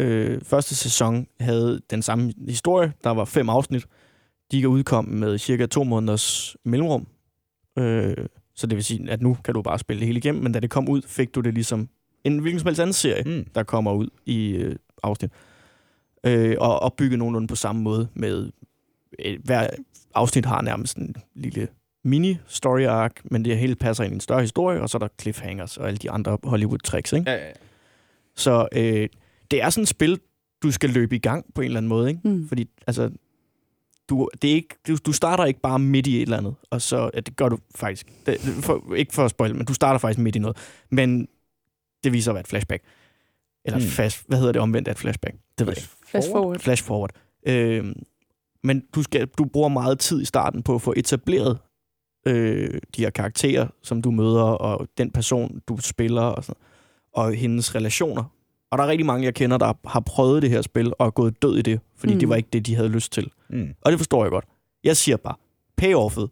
Speaker 3: øh, første sæson havde den samme historie. Der var fem afsnit. De kan udkomme med cirka to måneders mellemrum. Øh, så det vil sige, at nu kan du bare spille det hele igennem, men da det kom ud, fik du det ligesom en hvilken som helst anden serie,
Speaker 1: Mm.
Speaker 3: der kommer ud i øh, afsnit. Øh, og opbygget nogenlunde på samme måde med øh, hver afsnit har nærmest en lille mini-story arc, men det hele passer ind i en større historie, og så er der cliffhangers og alle de andre Hollywood-tricks, ikke?
Speaker 1: Ja, ja, ja.
Speaker 3: Så øh, det er sådan et spil, du skal løbe i gang på en eller anden måde, ikke?
Speaker 2: Mm.
Speaker 3: Fordi, altså, du, det er ikke, du, du starter ikke bare midt i et eller andet, og så, ja, det gør du faktisk. Det, for, ikke for at spoil, men du starter faktisk midt i noget. Men det viser at være et flashback. Eller
Speaker 1: Mm.
Speaker 3: fast, hvad hedder det omvendt af et flashback? Det ved jeg ikke.
Speaker 2: Flash forward.
Speaker 3: Flash forward. Øh, men du, skal, du bruger meget tid i starten på at få etableret øh, de her karakterer, som du møder, og den person, du spiller, og, sådan, og hendes relationer. Og der er rigtig mange, jeg kender, der har prøvet det her spil, og er gået død i det, fordi
Speaker 2: Mm.
Speaker 3: det var ikke det, de havde lyst til.
Speaker 1: Mm.
Speaker 3: Og det forstår jeg godt. Jeg siger bare, payoffet,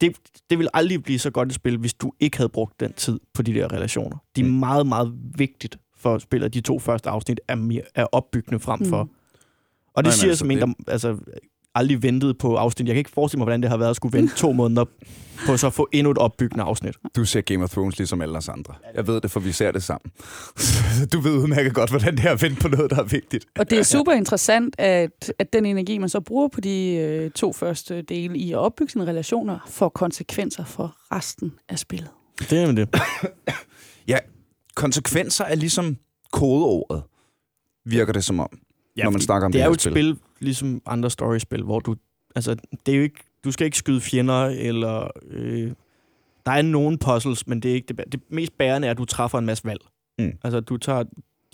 Speaker 3: det, det vil aldrig blive så godt et spil, hvis du ikke havde brugt den tid på de der relationer. De er
Speaker 1: Mm.
Speaker 3: meget, meget vigtigt for spillet. De to første afsnit er, mere, er opbyggende frem for.
Speaker 2: Mm.
Speaker 3: Og det
Speaker 1: Nej, men
Speaker 3: siger jeg
Speaker 1: altså,
Speaker 3: som en, der altså, aldrig ventede på afsnit. Jeg kan ikke forestille mig, hvordan det har været at skulle vente to måneder på så at få endnu et opbyggende afsnit.
Speaker 1: Du ser Game of Thrones ligesom alle os andre. Jeg ved det, for vi ser det sammen. <laughs> du ved udmærket godt, hvordan det er at vente på noget, der er vigtigt.
Speaker 2: Og det er super interessant, at, at den energi, man så bruger på de øh, to første dele i at opbygge sine relationer, får konsekvenser for resten af spillet.
Speaker 3: Det er det. <coughs>
Speaker 1: Konsekvenser er ligesom kodeordet, virker det som om, ja, når man snakker om
Speaker 3: det
Speaker 1: det,
Speaker 3: er jo et
Speaker 1: spil.
Speaker 3: Ligesom andre storyspil, hvor du... Altså, det er jo ikke... Du skal ikke skyde fjender, eller... Øh, der er nogle puzzles, men det er ikke det, det mest bærende er, at du træffer en masse valg.
Speaker 1: Mm.
Speaker 3: Altså, du tager...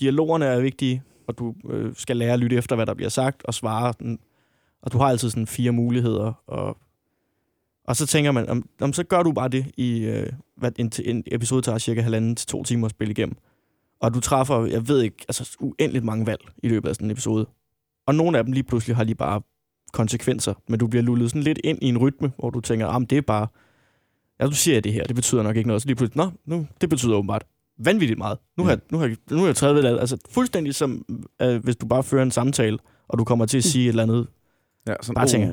Speaker 3: Dialogerne er vigtige, og du øh, skal lære at lytte efter, hvad der bliver sagt, og svare. Den, og du har altid sådan fire muligheder, og, og så tænker man, om, om så gør du bare det i... Øh, hvad, en, en episode tager cirka halvanden til to timer at spille igennem. Og du træffer, jeg ved ikke, altså uendeligt mange valg i løbet af sådan en episode. Og nogle af dem lige pludselig har de bare konsekvenser, men du bliver lullet sådan lidt ind i en rytme, hvor du tænker, ah, det er bare, ja, du siger det her, det betyder nok ikke noget. Så lige pludselig, nå, nu, det betyder åbenbart vanvittigt meget. Nu har, jeg- nu har, nu har jeg taget ved det. Altså fuldstændig som, øh, hvis du bare fører en samtale, og du kommer til at sige et eller andet.
Speaker 1: Ja, sådan,
Speaker 3: Bare tænker,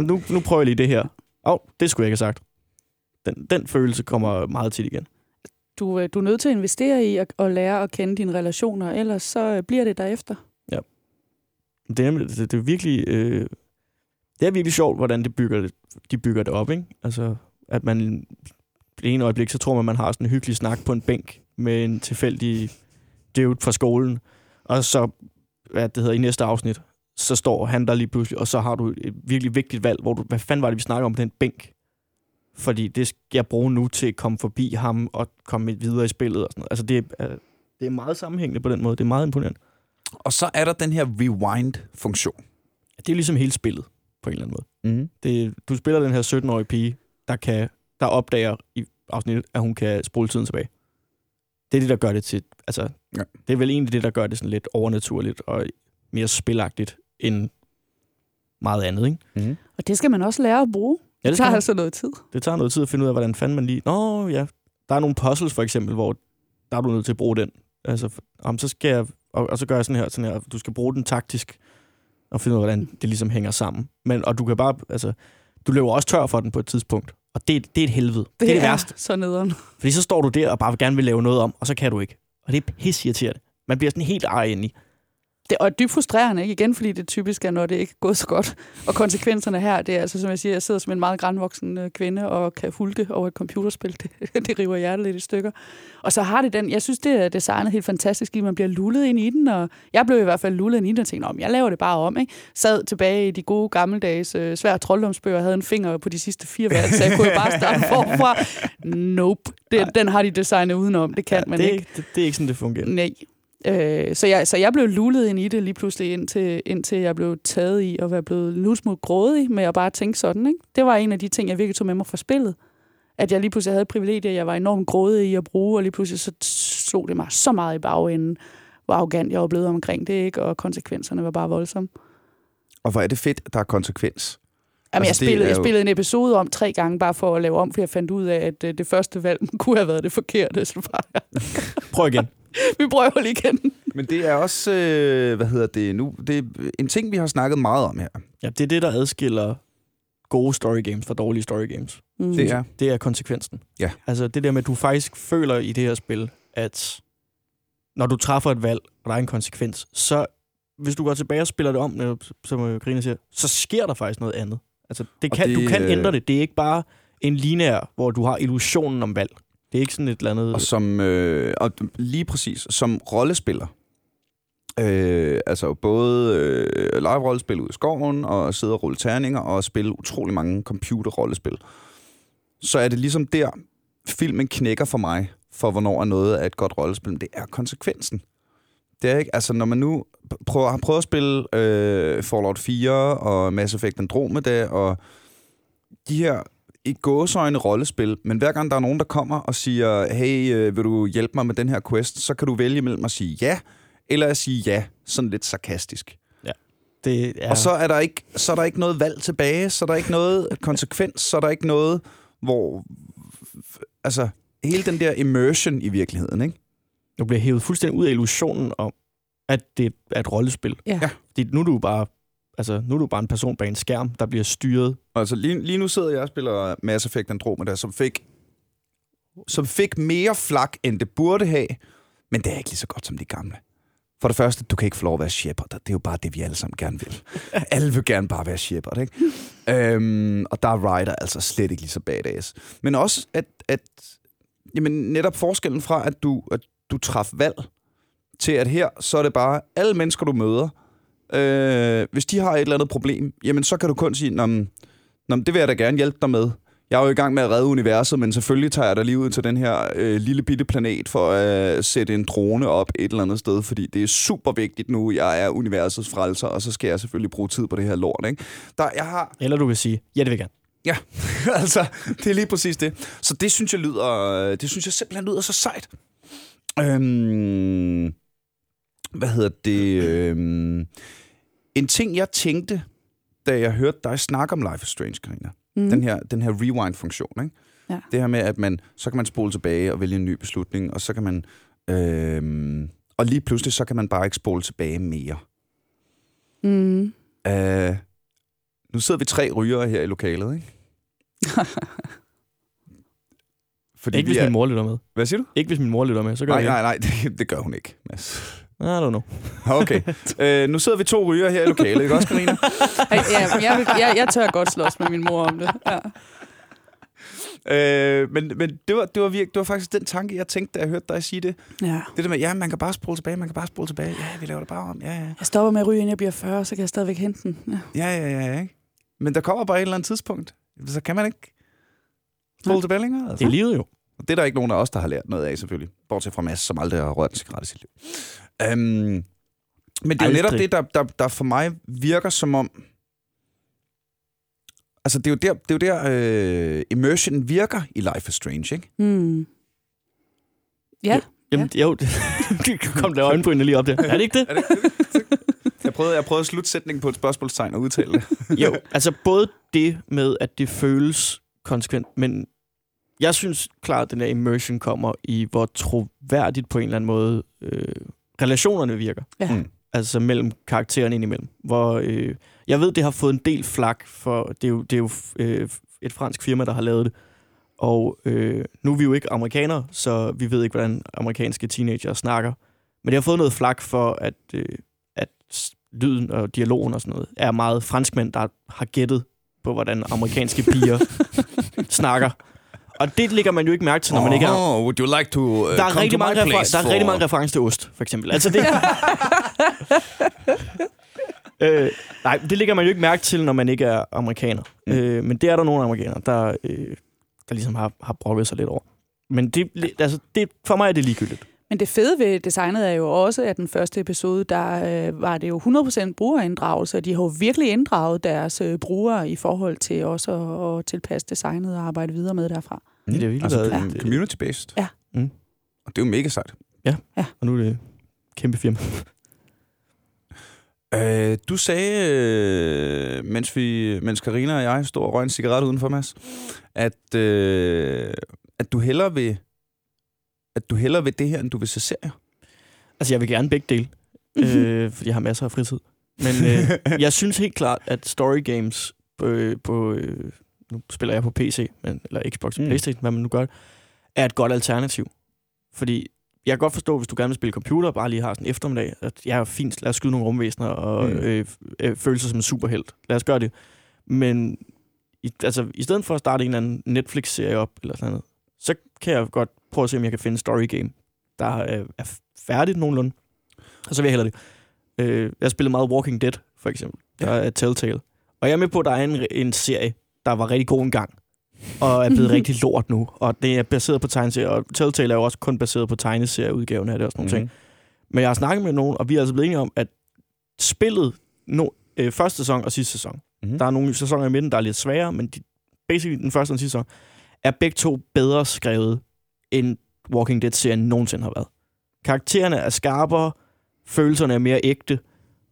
Speaker 3: men nu, nu prøver jeg lige det her. Åh, oh, det skulle jeg ikke have sagt. Den, den følelse kommer meget tit igen.
Speaker 2: Du, øh, du er nødt til at investere i at, at lære at kende dine relationer, ellers så øh, bliver det derefter.
Speaker 3: Det er, det, det er virkelig... Øh, det er virkelig sjovt, hvordan det bygger det, de bygger det op, ikke? Altså, at man det ene øjeblik, så tror man, man har sådan en hyggelig snak på en bænk med en tilfældig dude fra skolen, og så, hvad det hedder, i næste afsnit, så står han der lige pludselig, og så har du et virkelig vigtigt valg, hvor du, hvad fanden var det, vi snakker om på den bænk? Fordi det skal jeg bruge nu til at komme forbi ham og komme videre i spillet og sådan noget. Altså, det er, øh, det er meget sammenhængende på den måde. Det er meget imponerende.
Speaker 1: Og så er der den her rewind-funktion.
Speaker 3: Det er ligesom hele spillet, på en eller anden måde.
Speaker 1: Mm.
Speaker 3: Det, du spiller den her 17-årige pige, der, kan, der opdager i afsnittet, at hun kan spole tiden tilbage. Det er det, der gør det til... Altså,
Speaker 1: Ja.
Speaker 3: Det er vel egentlig det, der gør det sådan lidt overnaturligt og mere spilagtigt end meget andet, ikke?
Speaker 1: Mm.
Speaker 2: Og det skal man også lære at bruge.
Speaker 3: Ja,
Speaker 2: Det
Speaker 3: det,
Speaker 2: tager
Speaker 3: man.
Speaker 2: altså noget tid.
Speaker 3: det tager noget tid at finde ud af, hvordan fanden man lige... Nå, ja. Der er nogle puzzles, for eksempel, hvor der er du nødt til at bruge den. Altså, om så skal jeg... Og, og så gør jeg sådan her, sådan her. Du skal bruge den taktisk og finde ud af, hvordan det ligesom hænger sammen. Men, og du kan bare... Altså, du løber også tør for den på et tidspunkt. Og det, det er et helvede. Det, det er det værste.
Speaker 2: så nederen.
Speaker 3: Fordi så står du der og bare gerne vil lave noget om, og så kan du ikke. Og det er pisseirriterende. Man bliver sådan helt ej ind i.
Speaker 2: Det og dybt frustrerende, ikke? Igen, fordi det typisk er, når det ikke er gået så godt. Og konsekvenserne her, det er altså, som jeg siger, jeg sidder som en meget grænvoksen øh, kvinde og kan hulke over et computerspil. Det, <laughs> det river hjertet lidt i stykker. Og så har det den, jeg synes, det er designet helt fantastisk, i man bliver lullet ind i den, og jeg blev i hvert fald lullet ind i den og tænkte, "Nå, men jeg laver det bare om, ikke? Sad tilbage i de gode gammeldags øh, svære trolddomsbøger og havde en finger på de sidste fire valg, så jeg kunne jo bare starte <laughs> forfra. Nope. Den, den har de designet udenom, det kan man
Speaker 3: det,
Speaker 2: ikke.
Speaker 3: ikke. Det, det er ikke sådan, det fungerer.
Speaker 2: Nej. Øh, så, jeg, så jeg blev lullet ind i det lige pludselig, indtil, indtil jeg blev taget i at være blevet en smule grådig med at bare tænke sådan. Ikke? Det var en af de ting, jeg virkelig tog med mig fra spillet. At jeg lige pludselig havde et privilegie, jeg var enormt grådig i at bruge, og lige pludselig så slog det mig så meget i bagenden, hvor arrogant jeg var blevet omkring det, ikke? og konsekvenserne var bare voldsomme.
Speaker 1: Og hvor er det fedt, der er konsekvens.
Speaker 2: Jamen,
Speaker 1: Altså,
Speaker 2: jeg, spillede,
Speaker 1: er
Speaker 2: jeg
Speaker 1: jo-
Speaker 2: spillede en episode om tre gange, bare for at lave om, for jeg fandt ud af, at øh, det første valg <laughs> kunne have været det forkerte. Så bare,
Speaker 3: Prøv igen. <laughs>
Speaker 2: vi prøver lige igen.
Speaker 1: Men det er også, øh, hvad hedder det nu, det er en ting, vi har snakket meget om her.
Speaker 3: Ja, det er det, der adskiller gode story games fra dårlige story games.
Speaker 2: Mm.
Speaker 1: Det er,
Speaker 3: Det er konsekvensen.
Speaker 1: Ja.
Speaker 3: Altså det der med, at du faktisk føler i det her spil, at når du træffer et valg, og der er en konsekvens, så hvis du går tilbage og spiller det om, øh, som Grine siger, så sker der faktisk noget andet. Altså det kan,
Speaker 1: det,
Speaker 3: du kan
Speaker 1: øh,
Speaker 3: ændre det. Det er ikke bare en lineær, hvor du har illusionen om valg. Det er ikke sådan et eller andet...
Speaker 1: og som, øh, og lige præcis, som rollespiller, øh, altså både øh, live-rollespil ud i skoven, og sidde og rulle terninger, og spille utrolig mange computer-rollespil, så er det ligesom der, filmen knækker for mig, for hvornår er noget af et godt rollespil, men det er konsekvensen. Det er ikke, altså når man nu prøver, har prøvet at spille øh, Fallout 4 og Mass Effect Andromeda og de her i gåsøjne rollespil, men hver gang der er nogen, der kommer og siger, hey, øh, vil du hjælpe mig med den her quest, så kan du vælge mellem at sige ja, eller at sige ja, sådan lidt sarkastisk.
Speaker 3: det er,
Speaker 1: Ja. Og så er, der ikke, så er der ikke noget valg tilbage, så er der ikke noget konsekvens, så er der ikke noget, hvor... Altså, hele den der immersion i virkeligheden, ikke?
Speaker 3: Du bliver hævet fuldstændig ud af illusionen om, at det er et rollespil.
Speaker 2: Ja.
Speaker 1: Ja.
Speaker 3: Fordi nu er du bare altså, nu er du bare en person bag en skærm, der bliver styret.
Speaker 1: Altså, lige, lige nu sidder jeg og spiller Mass Effect Andromeda, som fik, som fik mere flak, end det burde have, men det er ikke lige så godt som de gamle. For det første, du kan ikke få lov at være Shepard. Det er jo bare det, vi alle sammen gerne vil. <laughs> alle vil gerne bare være Shepard, ikke? øhm, og der er Ryder altså slet ikke lige så badass. Men også, at, at jamen, netop forskellen fra, at du, at du træffer valg, til at her, så er det bare alle mennesker, du møder. Øh, hvis de har et eller andet problem, jamen så kan du kun sige, Nå, Nå, men det vil jeg da gerne hjælpe dig med. Jeg er jo i gang med at redde universet, men selvfølgelig tager jeg dig lige ud til den her øh, lille bitte planet for at øh, sætte en drone op et eller andet sted, fordi det er super vigtigt nu. Jeg er universets frelser, og så skal jeg selvfølgelig bruge tid på det her lort. Ikke? Der, jeg har,
Speaker 3: Eller du kan sige, ja, det vil jeg gerne.
Speaker 1: Ja, <laughs> altså, det er lige præcis det. Så det synes jeg lyder, det synes jeg simpelthen lyder så sejt. Øhm, hvad hedder det? Øhm, en ting, jeg tænkte, da jeg hørte dig snakke om Life is Strange, Karina.
Speaker 2: Mm.
Speaker 1: Den her, den her rewind-funktion, ikke?
Speaker 2: Ja.
Speaker 1: Det her med, at man, så kan man spole tilbage og vælge en ny beslutning, og så kan man... Øhm, og lige pludselig, så kan man bare ikke spole tilbage mere.
Speaker 2: Mm.
Speaker 1: Øh, nu sidder vi tre rygere her i lokalet, ikke? <laughs> Fordi
Speaker 3: Ikke
Speaker 1: vi
Speaker 3: hvis
Speaker 1: er...
Speaker 3: min mor lytter med.
Speaker 1: Hvad siger du?
Speaker 3: Ikke hvis min mor lytter med, så gør
Speaker 1: Nej,
Speaker 3: jeg
Speaker 1: nej, nej, <laughs> det, det gør hun ikke, Mads.
Speaker 3: I don't know.
Speaker 1: Okay. øh, nu sidder vi to ryger her i lokalet, ikke også, Karina? <laughs>
Speaker 2: Ej, ja, jeg, jeg, jeg tør godt slås med min mor om det. Ja.
Speaker 1: øh, men men det, var, det, var virke, det var faktisk den tanke, jeg tænkte, da jeg hørte dig sige det.
Speaker 2: ja.
Speaker 1: Det der med, ja, man kan bare spole tilbage, man kan bare spole tilbage. Ja, vi laver det bare om. Ja, ja,
Speaker 2: Jeg stopper med at ryge, inden jeg bliver 40, så kan jeg stadigvæk hente den. Ja.
Speaker 1: ja, ja, ja, ja ikke? Men der kommer bare et eller andet tidspunkt. Så kan man ikke spole tilbage længere. Altså.
Speaker 3: Det er livet jo.
Speaker 1: Og det er der ikke nogen af os, der har lært noget af, selvfølgelig. Bortset fra Mads, som aldrig har rørt en cigaret i sit liv. Um, men det er jo netop det, der, der, der for mig virker som om... Altså, det er jo der, det er jo der uh, immersion virker i Life is Strange, ikke?
Speaker 2: Mm. Ja.
Speaker 3: Jamen, jo, <laughs> det kom der øjenbrynene lige op der. Er det ikke det?
Speaker 1: Er det, jeg, prøvede, jeg prøvede at slutte sætningen på et spørgsmålstegn og udtale det. <laughs>
Speaker 3: Jo, altså både det med, at det føles konsekvent, men jeg synes klart, at den her immersion kommer i, hvor troværdigt på en eller anden måde øh, relationerne virker.
Speaker 2: Ja.
Speaker 1: Mm.
Speaker 3: Altså mellem karaktererne indimellem. Hvor, øh, jeg ved, det har fået en del flak, for det er jo, det er jo øh, et fransk firma, der har lavet det. Og øh, nu er vi jo ikke amerikanere, så vi ved ikke, hvordan amerikanske teenager snakker. Men det har fået noget flak for, at, øh, at lyden og dialogen og sådan noget er meget franskmænd, der har gættet på, hvordan amerikanske piger <laughs> snakker. Og det lægger man jo ikke mærke til, når man ikke er...
Speaker 1: Oh, would you like to uh,
Speaker 3: Der er,
Speaker 1: come
Speaker 3: rigtig mange,
Speaker 1: place
Speaker 3: der er
Speaker 1: for...
Speaker 3: rigtig mange referencer til ost, for eksempel. Altså det... <laughs> øh, nej, det lægger man jo ikke mærke til, når man ikke er amerikaner.
Speaker 1: Mm.
Speaker 3: Øh, men det er der nogle amerikanere, der, øh, der ligesom har, har brokket sig lidt over. Men det, altså, det, for mig er det ligegyldigt.
Speaker 2: Men det fede ved designet er jo også, at den første episode, der øh, var det jo 100% brugerinddragelse, og de har jo virkelig inddraget deres øh, brugere i forhold til også at, at tilpasse designet og arbejde videre med derfra.
Speaker 3: Det har virkelig
Speaker 1: altså,
Speaker 3: været
Speaker 1: ja. community-based.
Speaker 2: Ja.
Speaker 3: Mm.
Speaker 1: Og det er jo mega sejt.
Speaker 3: Og nu er det et kæmpe firma. <laughs>
Speaker 1: Øh, du sagde, øh, mens, vi, mens Karina og jeg stod og røg en cigaret udenfor, Mads, at, øh, at du hellere vil at du hellere vil det her, end du vil se serier.
Speaker 3: Altså, jeg vil gerne begge dele, øh, fordi jeg har masser af fritid. Men øh, <laughs> jeg synes helt klart, at story games på, på øh, nu spiller jeg på PC, men, eller Xbox,
Speaker 1: Mm.
Speaker 3: mm. Playstation, hvad man nu gør, er et godt alternativ. Fordi jeg kan godt forstå, hvis du gerne vil spille computer, bare lige har sådan en eftermiddag, at jeg er fint, lad os skyde nogle rumvæsener og
Speaker 1: mm.
Speaker 3: øh, øh, føle sig som en superhelt. Lad os gøre det. Men i, altså, i stedet for at starte en eller anden Netflix-serie op, eller sådan noget, så kan jeg godt prøve at se, om jeg kan finde en story game, der er, er færdigt nogenlunde. Og så vil jeg hellere det. Øh, jeg spillede meget Walking Dead, for eksempel. Der er Telltale. Og jeg er med på, at der er en, en serie, der var rigtig god engang, og er blevet <laughs> rigtig lort nu. Og det er baseret på tegneserier, og Telltale er jo også kun baseret på tegneserieudgaven af det og sådan nogle ting. Men jeg har snakket med nogen, og vi er altså blevet enige om, at spillet, no, øh, første sæson og sidste sæson,
Speaker 1: Mm-hmm.
Speaker 3: der er nogle sæsoner i midten, der er lidt svære, men de, basically den første og den sidste sæson, er begge to bedre skrevet, end Walking Dead-serien nogensinde har været. Karaktererne er skarpere, følelserne er mere ægte,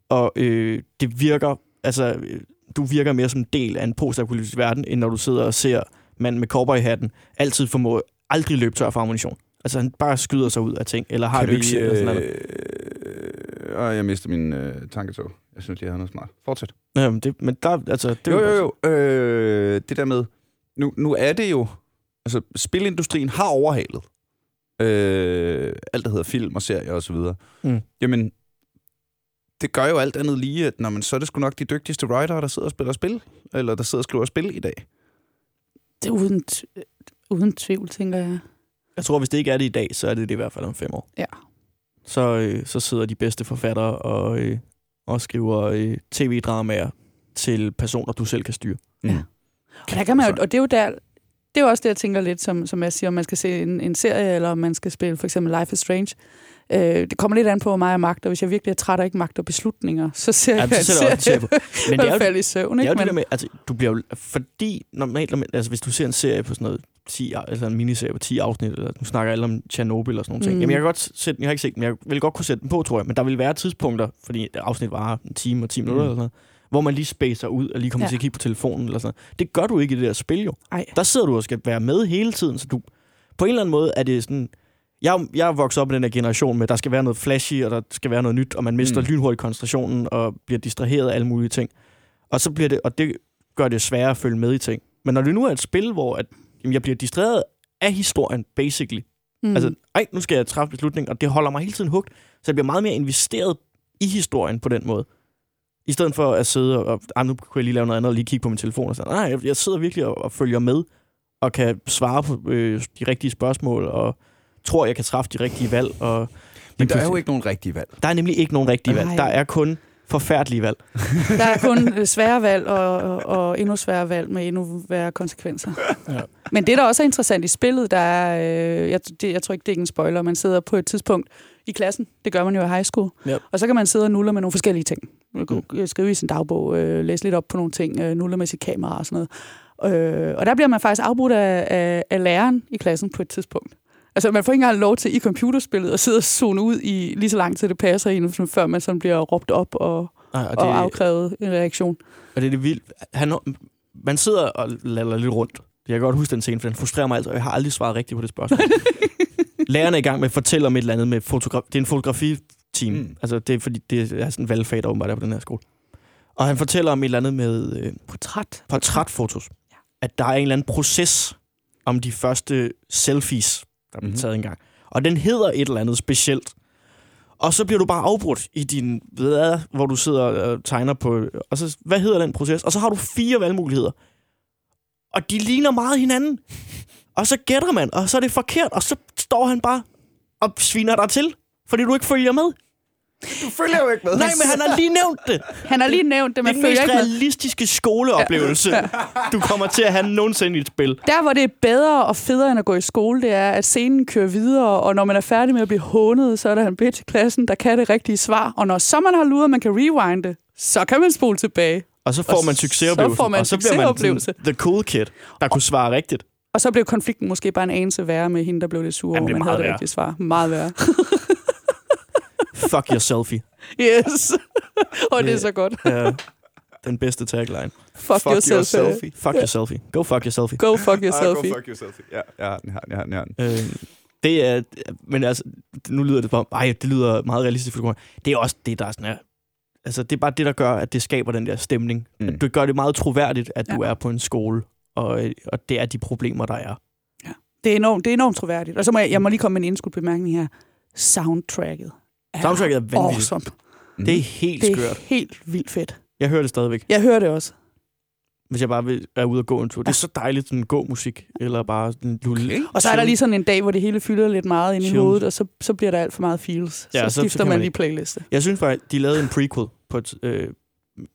Speaker 3: og øh, det virker, altså, øh, du virker mere som en del af en postapokalyptisk verden, end når du sidder og ser mand med cowboyhatten altid formår aldrig løbe tør for ammunition. Altså han bare skyder sig ud af ting, eller har
Speaker 1: Kan
Speaker 3: lyks
Speaker 1: ikke...
Speaker 3: eller sådan noget.
Speaker 1: Øh, øh, jeg mister min øh, tanketog. Jeg synes, jeg har noget smart. Fortsæt.
Speaker 3: Jamen, det, men der, altså, det
Speaker 1: jo, jo, jo. Øh, det der med... Nu, nu er det jo... Altså, spilindustrien har overhalet øh, alt, der hedder film og serier og så videre.
Speaker 3: Mm.
Speaker 1: Jamen, det gør jo alt andet lige, at når man, så er det sgu nok de dygtigste writer, der sidder og spiller spil, eller der sidder og skriver spil i dag.
Speaker 2: Det er uden, t- uden tvivl, tænker jeg.
Speaker 3: Jeg tror, hvis det ikke er det i dag, så er det det i hvert fald om fem år.
Speaker 2: Ja.
Speaker 3: Så, øh, så sidder de bedste forfattere og, øh, og skriver øh, tv-dramaer til personer, du selv kan styre.
Speaker 2: Ja. Og, der kan man jo, og det er jo der, det er jo også det, jeg tænker lidt, som, som jeg siger, om man skal se en, en serie, eller om man skal spille for eksempel Life is Strange. Øh, det kommer lidt an på, hvor meget jeg magter. Hvis jeg virkelig er træt og ikke magter beslutninger, så ser
Speaker 3: Ja,
Speaker 2: jeg
Speaker 3: så
Speaker 2: en
Speaker 3: jeg også
Speaker 2: serie,
Speaker 3: på. Men <laughs> det er, jo,
Speaker 2: i søvn.
Speaker 3: det er jo det der med, altså, du bliver jo, fordi normalt, altså, hvis du ser en serie på sådan noget 10, af- altså en miniserie på 10 afsnit, eller nu snakker alle om Chernobyl og sådan nogle ting.
Speaker 2: Mm.
Speaker 3: Mm. Jamen, jeg kan godt sætte den, jeg har ikke set den, men jeg vil godt kunne sætte den på, tror jeg. Men der vil være tidspunkter, fordi afsnit varer en time og 10 minutter
Speaker 1: Mm.
Speaker 3: eller sådan noget, hvor man lige spacer ud og lige kommer
Speaker 2: Ja.
Speaker 3: til at kigge på telefonen eller sådan noget. Det gør du ikke i det der spil jo.
Speaker 2: ej,
Speaker 3: Der sidder du og skal være med hele tiden, så du... På en eller anden måde er det sådan... Jeg, er- jeg er vokset op i den her generation med, at der skal være noget flashy, og der skal være noget nyt, og man mister
Speaker 1: Mm.
Speaker 3: lynhurtigt koncentrationen og bliver distraheret af alle mulige ting. Og så bliver det, og det gør det sværere at følge med i ting. Men når det nu er et spil, hvor at, jamen, jeg bliver distraheret af historien, basically.
Speaker 2: Mm.
Speaker 3: Altså, ej, nu skal jeg træffe beslutning, og det holder mig hele tiden hugt, så jeg bliver meget mere investeret i historien på den måde. I stedet for at sidde og, ah, nu kunne jeg lige lave noget andet og lige kigge på min telefon og sådan, nej, jeg, jeg sidder virkelig og, og følger med, og kan svare på øh, de rigtige spørgsmål, og tror, jeg kan træffe de rigtige valg. Og
Speaker 1: Men der er jo ikke nogen rigtige valg.
Speaker 3: der er nemlig ikke nogen rigtige valg.
Speaker 2: Nej.
Speaker 3: Der er kun forfærdelige valg. <laughs>
Speaker 2: Der er kun øh, svære valg og, og, og endnu sværere valg med endnu værre konsekvenser.
Speaker 3: Ja.
Speaker 2: Men det, der også er interessant i spillet, der er, øh, jeg, det, jeg tror ikke, det er ikke en spoiler, man sidder på et tidspunkt i klassen, det gør man jo i high school,
Speaker 3: Yep.
Speaker 2: og så kan man sidde og nulle med nogle forskellige ting. Man kan mm. skrive i sin dagbog, øh, læse lidt op på nogle ting, øh, nulle med sit kamera og sådan noget. Øh, og der bliver man faktisk afbrudt af, af, af læreren i klassen på et tidspunkt. Altså, man får ikke engang lov til i computerspillet at sidde og zone ud i lige så lang tid, det passer en, før man sådan bliver råbt op og,
Speaker 3: Og, og,
Speaker 2: og afkrævet en reaktion.
Speaker 3: og det er det vildt. Han, man sidder og laller lidt rundt. Jeg kan godt huske den scene, for den frustrerer mig altså, og jeg har aldrig svaret rigtigt på det spørgsmål. <laughs> Læreren er i gang med at fortælle om et eller andet med fotografi. Det er en fotografi-team.
Speaker 1: Mm.
Speaker 3: Mm. Altså, det er fordi, det er sådan en valgfag, der åbenbart er på den her skole. Og han fortæller om et eller andet med øh,
Speaker 2: Portræt.
Speaker 3: portrætfotos. At der er en eller anden proces om de første selfies, der bliver
Speaker 1: Mhm.
Speaker 3: taget engang. Og den hedder et eller andet specielt. Og så bliver du bare afbrudt i din, hvad, hvor du sidder og tegner på, og så, hvad hedder den proces? Og så har du fire valgmuligheder. Og de ligner meget hinanden. Og så gætter man, og så er det forkert, og så står han bare og sviner dig til, fordi du ikke følger med.
Speaker 1: Du følger jo ikke med.
Speaker 3: Nej, men han har lige nævnt det.
Speaker 2: Han har lige nævnt det,
Speaker 3: er den
Speaker 2: følger ikke med.
Speaker 3: realistiske skoleoplevelse, du kommer til at have nogensinde i et spil.
Speaker 2: Der, hvor det er bedre og federe end at gå i skole, det er, at scenen kører videre, og når man er færdig med at blive hånet, så er der en bitch i klassen, der kan det rigtige svar. Og når så man har luret, man kan rewinde, så kan man spole tilbage.
Speaker 3: Og så får
Speaker 2: Og
Speaker 3: man
Speaker 2: så
Speaker 3: succesoplevelse.
Speaker 2: får man
Speaker 3: og så bliver man sådan, the cool kid, der kunne svare rigtigt.
Speaker 2: Og så blev konflikten måske bare en anelse værre med hende, der blev lidt sur
Speaker 3: Jamen, det
Speaker 2: man havde det rigtige svar. Meget værre. <laughs>
Speaker 3: Fuck your selfie.
Speaker 2: yes. <laughs> og det er så godt.
Speaker 3: Ja, den bedste tagline.
Speaker 2: Fuck,
Speaker 1: Fuck your selfie.
Speaker 3: Fuck your selfie. Go fuck your selfie.
Speaker 2: Go fuck your
Speaker 1: Ah,
Speaker 2: selfie.
Speaker 1: Go fuck your selfie. Ja, jeg har den, jeg har den, jeg har den, jeg har den.
Speaker 3: Øh, det er, men altså, nu lyder det bare, ej, det lyder meget realistisk for. Det er også det, der er sådan her. Altså, det er bare det, der gør, at det skaber den der stemning.
Speaker 1: Mm.
Speaker 3: At du gør det meget troværdigt, at du
Speaker 2: Ja.
Speaker 3: er på en skole, og, og det er de problemer, der er.
Speaker 2: Det er enormt, det er enormt troværdigt. Og så må jeg, jeg må lige komme med en indskudt bemærkning her. Soundtracket
Speaker 3: Soundtracket er vanvittigt.
Speaker 2: awesome.
Speaker 1: Mm.
Speaker 3: Det er helt
Speaker 2: Det er
Speaker 3: skørt.
Speaker 2: helt vildt fedt.
Speaker 3: Jeg hører det stadigvæk,
Speaker 2: Jeg hører det også.
Speaker 3: hvis jeg bare vil, er ude og gå en tur. Det er så dejligt, sådan gå-musik, eller bare sådan lulle.
Speaker 1: Okay.
Speaker 2: Og så er der lige sådan en dag, hvor det hele fylder lidt meget ind i
Speaker 3: Chill.
Speaker 2: hovedet, og så, så bliver der alt for meget feels.
Speaker 3: Ja,
Speaker 2: så
Speaker 3: så- så
Speaker 2: skifter
Speaker 3: kan
Speaker 2: man
Speaker 3: man
Speaker 2: lige playliste.
Speaker 3: Jeg synes faktisk, de lavede en prequel på et, øh,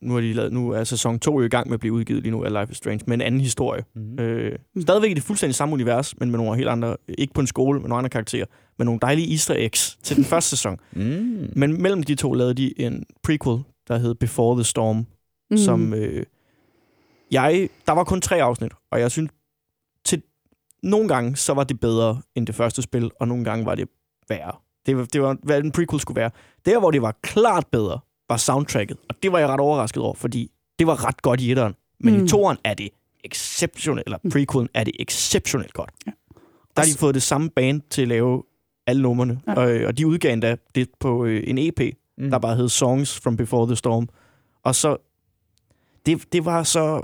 Speaker 3: nu, er de lavet, nu er sæson 2 jo i gang med at blive udgivet lige nu af Life is Strange, med en anden historie.
Speaker 1: Mm.
Speaker 3: Øh, stadigvæk i det fuldstændig samme univers, men med nogle helt andre, ikke på en skole, men nogle andre karakterer, med nogle dejlige easter eggs til den <laughs> første sæson.
Speaker 1: Mm.
Speaker 3: Men mellem de to lavede de en prequel, der hed Before the Storm,
Speaker 2: Mm.
Speaker 3: mm. som øh, jeg, der var kun tre afsnit, og jeg synes, til nogle gange, så var det bedre end det første spil, og nogle gange var det værre. Det var, det var hvad en prequel skulle være. Der, hvor det var klart bedre, var soundtracket, og det var jeg ret overrasket over, fordi det var ret godt i etteren. Men mm.
Speaker 2: Mm.
Speaker 3: i toeren er det exceptionelt, eller prequelen er det exceptionelt godt.
Speaker 2: Ja.
Speaker 3: Der har de fået det samme band til at lave alle numrene,
Speaker 2: Ja.
Speaker 3: og, og de udgav endda det på øh, en EP,
Speaker 1: Mm.
Speaker 3: der bare hed Songs from Before the Storm. Og så, det, det var så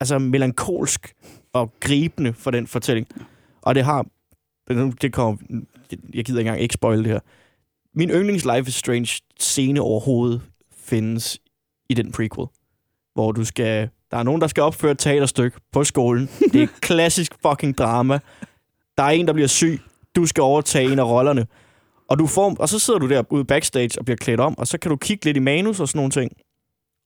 Speaker 3: altså melankolsk og gribende for den fortælling. Og det har, det, det kommer, jeg gider ikke engang ikke spoil det her. Min yndlings Life is Strange scene overhovedet findes i den prequel, hvor du skal, der er nogen, der skal opføre et teaterstykke på skolen. Det er <laughs> klassisk fucking drama. Der er en, der bliver syg. Du skal overtage en af rollerne. Og, du får, og så sidder du der ude backstage og bliver klædt om, og så kan du kigge lidt i manus og sådan nogle ting,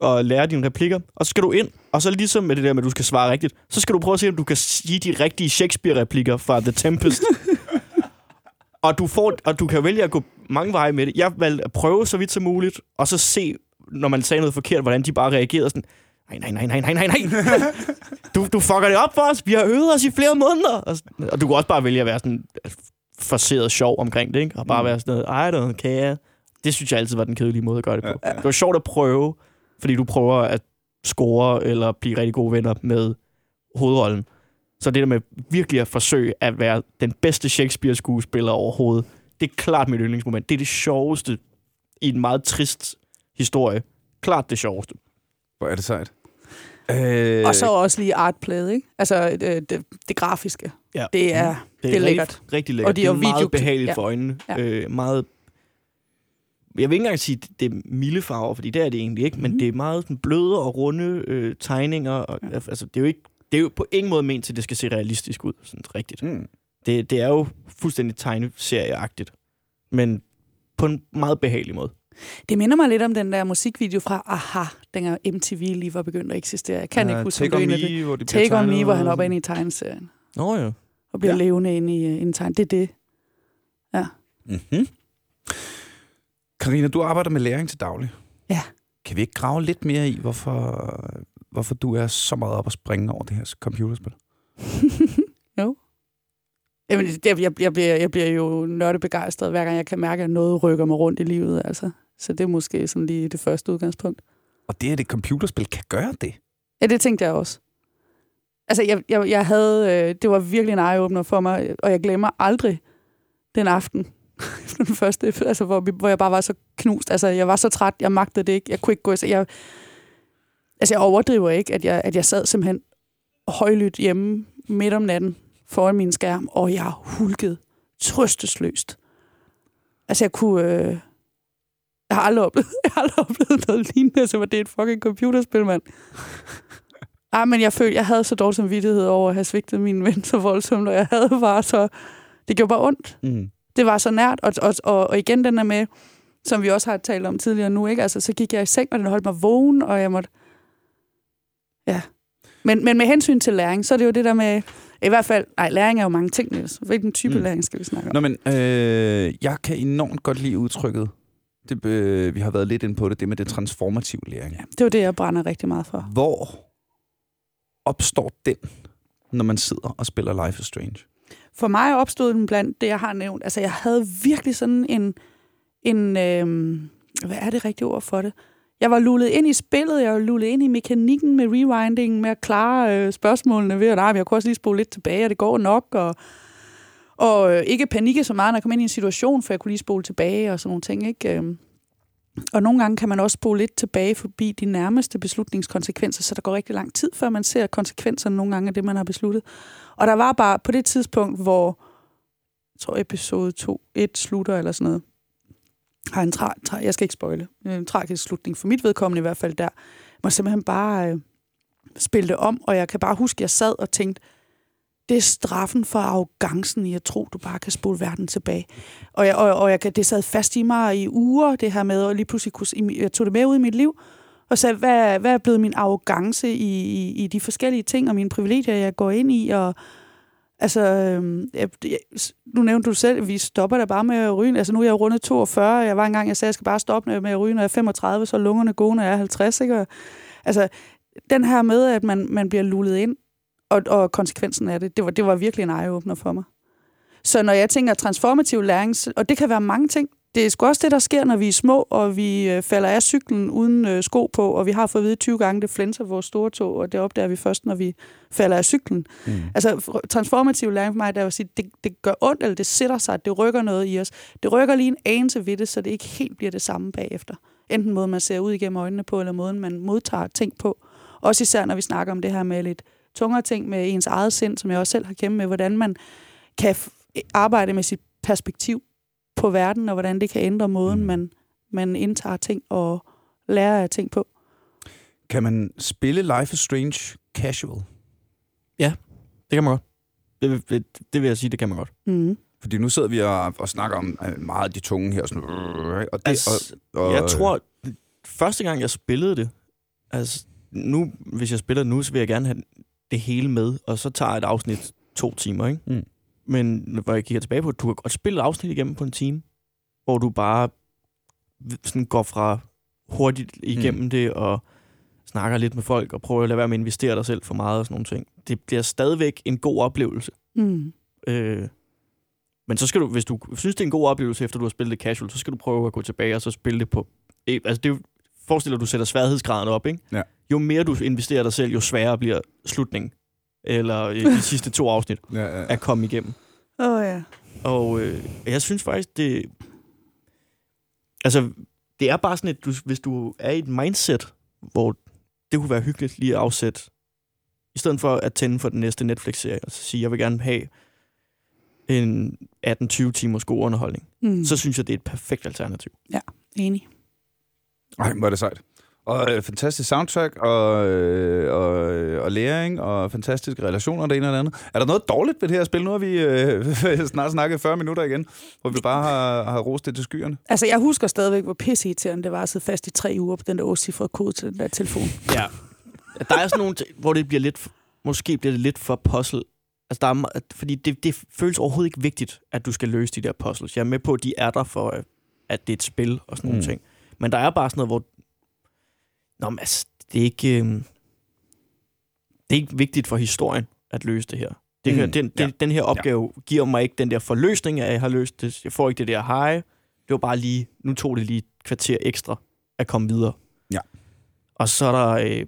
Speaker 3: og lære dine replikker, og så skal du ind, og så ligesom med det der med, at du skal svare rigtigt, så skal du prøve at se, om du kan sige de rigtige Shakespeare-replikker fra The Tempest. <laughs> og, du får, og du kan vælge at gå mange veje med det. Jeg valgte at prøve så vidt som muligt, og så se, når man sagde noget forkert, hvordan de bare reagerede sådan, nej, nej, nej, nej, nej, nej, nej. Du, du fucker det op for os. Vi har øvet os i flere måneder. Og, og du kan også bare vælge at være sådan forseret sjov omkring det, ikke? Og bare
Speaker 1: Mm.
Speaker 3: være sådan noget, I don't care. Det synes jeg altid var den kedelige måde at gøre det på.
Speaker 1: Ja, ja.
Speaker 3: Det var sjovt at prøve, fordi du prøver at score eller blive rigtig gode venner med hovedrollen. Så det der med virkelig at forsøge at være den bedste Shakespeare-skuespiller overhovedet, det er klart mit yndlingsmoment. Det er det sjoveste i en meget trist historie. Klart det sjoveste.
Speaker 1: Hvor er det sejt. Øh,
Speaker 2: Og så også lige artplayet, ikke? Altså det, det, det grafiske.
Speaker 3: Ja.
Speaker 2: Det er, det er
Speaker 3: rigtig,
Speaker 2: lækkert.
Speaker 3: Rigtig lækkert.
Speaker 2: Og de
Speaker 3: det er
Speaker 2: har
Speaker 3: meget
Speaker 2: video-
Speaker 3: behageligt
Speaker 2: ja.
Speaker 3: for øjnene.
Speaker 2: Ja.
Speaker 3: Øh, meget... Jeg vil ikke engang sige, at det er milde farver, fordi det er det egentlig ikke, men
Speaker 2: Mhm.
Speaker 3: det er meget sådan bløde og runde øh, tegninger. Og,
Speaker 2: Ja.
Speaker 3: altså, det er jo ikke det er jo på ingen måde ment til, at det skal se realistisk ud, sådan rigtigt.
Speaker 1: Mm.
Speaker 3: Det, det er jo fuldstændig tegneserieagtigt, men på en meget behagelig måde.
Speaker 2: Det minder mig lidt om den der musikvideo fra Aha, dengang MTV lige var begyndt at eksistere. Jeg kan
Speaker 1: Ja,
Speaker 2: ikke huske,
Speaker 1: Take
Speaker 2: om
Speaker 1: on
Speaker 2: det er
Speaker 1: Me, hvor de bliver
Speaker 2: Take on Me, hvor han hopper ind i tegneserien
Speaker 3: Nå ja.
Speaker 2: og bliver
Speaker 1: Ja.
Speaker 2: ja. levende ind i, i en tegn. Det er det.
Speaker 1: Mhm. Karina, du arbejder med læring til daglig.
Speaker 2: Ja.
Speaker 1: Kan vi ikke grave lidt mere i, hvorfor, hvorfor du er så meget op at springe over det her computerspil? <laughs>
Speaker 2: jo. Jamen, det, jeg, jeg, bliver, jeg bliver jo nørdebegejstret, hver gang jeg kan mærke, at noget rykker mig rundt i livet. Altså. Så det er måske sådan lige det første udgangspunkt.
Speaker 1: Og det, at et computerspil kan gøre det.
Speaker 2: Ja, det tænkte jeg også. Altså, jeg, jeg, jeg havde, øh, det var virkelig en eye-opener for mig, og jeg glemmer aldrig den aften, <laughs> den første, altså, hvor, vi, hvor jeg bare var så knust. Altså, jeg var så træt, jeg magtede det ikke. Jeg kunne ikke gå jeg, Altså, jeg overdriver ikke, at jeg, at jeg sad simpelthen højlydt hjemme midt om natten foran min skærm, og jeg hulkede trøstesløst. Altså, jeg kunne... Øh, jeg har aldrig oplevet, <laughs> jeg har aldrig oplevet noget lignende, altså, hvor det er et fucking computerspil, mand. Ej, <laughs> men jeg følte, jeg havde så dårlig samvittighed over at have svigtet min ven så voldsomt, og jeg havde bare så... Det gjorde bare ondt.
Speaker 1: Mm.
Speaker 2: Det var så nært, og, og, og, og igen den der med, som vi også har talt om tidligere nu, ikke? Altså, så gik jeg i seng, og den holdt mig vågen, og jeg måtte... Ja. Men, men med hensyn til læring, så er det jo det der med... I hvert fald... Nej, læring er jo mange ting, Niels. Hvilken type
Speaker 1: Mm.
Speaker 2: læring skal vi snakke om?
Speaker 1: Nå, men øh, jeg kan enormt godt lide udtrykket. Det, øh, vi har været lidt inde på det, det med det transformative læring.
Speaker 2: Ja, det er jo det, jeg brænder rigtig meget for.
Speaker 1: Hvor opstår den, når man sidder og spiller Life is Strange?
Speaker 2: For mig opstod den blandt det, jeg har nævnt. Altså, jeg havde virkelig sådan en... en øhm, hvad er det rigtige ord for det? Jeg var lullet ind i spillet, jeg var lullet ind i mekanikken med rewinding, med at klare øh, spørgsmålene ved, at ah, nej, jeg kunne også lige spole lidt tilbage, og det går nok, og, og øh, ikke panikke så meget, når jeg kom ind i en situation, for jeg kunne lige spole tilbage og sådan nogle ting, ikke? Øhm, og nogle gange kan man også spole lidt tilbage forbi de nærmeste beslutningskonsekvenser, så der går rigtig lang tid, før man ser konsekvenserne nogle gange af det, man har besluttet. Og der var bare på det tidspunkt, hvor jeg tror episode 2, 1 slutter eller sådan noget, har en tra- tra- jeg skal ikke spoile, en tragisk slutning for mit vedkommende i hvert fald der, må simpelthen bare øh, spille det om, og jeg kan bare huske, at jeg sad og tænkte, det er straffen for arrogancen i at tro, du bare kan spole verden tilbage. Og, jeg, og, og jeg kan, det sad fast i mig i uger, det her med, og lige pludselig kunne, jeg tog det med ud i mit liv, og sagde, hvad, hvad er blevet min arrogance i, i, i de forskellige ting, og mine privilegier, jeg går ind i, og altså, øhm, jeg, jeg, nu nævnte du selv, at vi stopper da bare med at ryge. Altså, nu er jeg rundet 42, jeg var engang, jeg sagde, at jeg skal bare stoppe med at ryge, når jeg er 35, så lungerne gode, når jeg er 50, ikke? Og, altså, den her med, at man, man bliver lullet ind, og, og konsekvensen af det, det var, det var virkelig en eye-åbner for mig. Så når jeg tænker transformativ læring, og det kan være mange ting, det er sgu også det, der sker, når vi er små, og vi øh, falder af cyklen uden øh, sko på, og vi har fået at vide 20 gange, det flænser vores store tog, og det opdager vi først, når vi falder af cyklen.
Speaker 1: Mm.
Speaker 2: Altså, transformativ læring for mig, der er at sige, det, det gør ondt, eller det sætter sig, det rykker noget i os. Det rykker lige en anelse ved det, så det ikke helt bliver det samme bagefter. Enten måden, man ser ud igennem øjnene på, eller måden, man modtager ting på. Også især, når vi snakker om det her med lidt tungere ting med ens eget sind, som jeg også selv har kæmpet med, hvordan man kan arbejde med sit perspektiv på verden, og hvordan det kan ændre måden, mm. man, man indtager ting og lærer af ting på.
Speaker 1: Kan man spille Life is Strange casual?
Speaker 3: Det kan man godt. Det, det, det vil jeg sige, det kan man godt.
Speaker 2: Mm.
Speaker 1: Fordi nu sidder vi og, og snakker om øh, meget af de tunge her. Og sådan, øh, og det,
Speaker 3: Altså,
Speaker 1: og, og,
Speaker 3: Jeg tror, første gang jeg spillede det, altså nu, hvis jeg spiller det nu, så vil jeg gerne have det hele med, og så tager et afsnit to timer, ikke?
Speaker 1: Mm.
Speaker 3: Men når jeg kigger tilbage på det, du kan godt spille et afsnit igennem på en time, hvor du bare sådan går fra hurtigt igennem mm. det, og snakker lidt med folk, og prøver at lade være med at investere dig selv for meget og sådan nogle ting. Det bliver stadigvæk en god oplevelse.
Speaker 2: Mm.
Speaker 3: Øh, men så skal du, hvis du synes, det er en god oplevelse, efter du har spillet det casual, så skal du prøve at gå tilbage og så spille det på... eh, Altså, det er jo, forestil dig, at du sætter sværhedsgraden op, ikke?
Speaker 1: Ja.
Speaker 3: Jo mere du investerer dig selv, jo sværere bliver slutningen. Eller øh, de sidste to afsnit
Speaker 1: Ja, ja.
Speaker 3: at komme igennem.
Speaker 2: Åh oh, ja.
Speaker 3: Og øh, jeg synes faktisk, det... Altså, det er bare sådan, at du, hvis du er i et mindset, hvor det kunne være hyggeligt lige at afsætte, i stedet for at tænde for den næste Netflix-serie, og så sige, jeg vil gerne have en 18-20 timers god underholdning,
Speaker 2: Mm.
Speaker 3: så synes jeg, det er et perfekt alternativ.
Speaker 2: Enig.
Speaker 1: Ej, hvor er det sejt. Og øh, fantastisk soundtrack, og, øh, og, og læring, og fantastiske relationer, det ene og det andet. Er der noget dårligt ved det her spil? Nu har vi øh, <laughs> snart snakket 40 minutter igen, hvor vi bare har, har rost det til skyerne.
Speaker 2: Altså, jeg husker stadigvæk, hvor pisseirriterende det var at sidde fast i tre uger på den der årsifrede kode til den der telefon.
Speaker 3: Ja. Der er sådan nogle ting, hvor det bliver lidt, måske bliver det lidt for puzzle. Altså, der er, fordi det, det føles overhovedet ikke vigtigt, at du skal løse de der puzzles. Jeg er med på, at de er der for, øh, at det er et spil og sådan nogle
Speaker 1: Mm.
Speaker 3: ting. Men der er bare sådan noget, hvor... Nå, men altså, det er ikke... Øh, det er ikke vigtigt for historien at løse det her. Det,
Speaker 1: Mm,
Speaker 3: mm. den,
Speaker 1: ja.
Speaker 3: den, den her opgave ja. giver mig ikke den der forløsning af, at jeg har løst det. Jeg får ikke det der high. Det var bare lige... Nu tog det lige et kvarter ekstra at komme videre.
Speaker 1: Ja.
Speaker 3: Og så er der øh,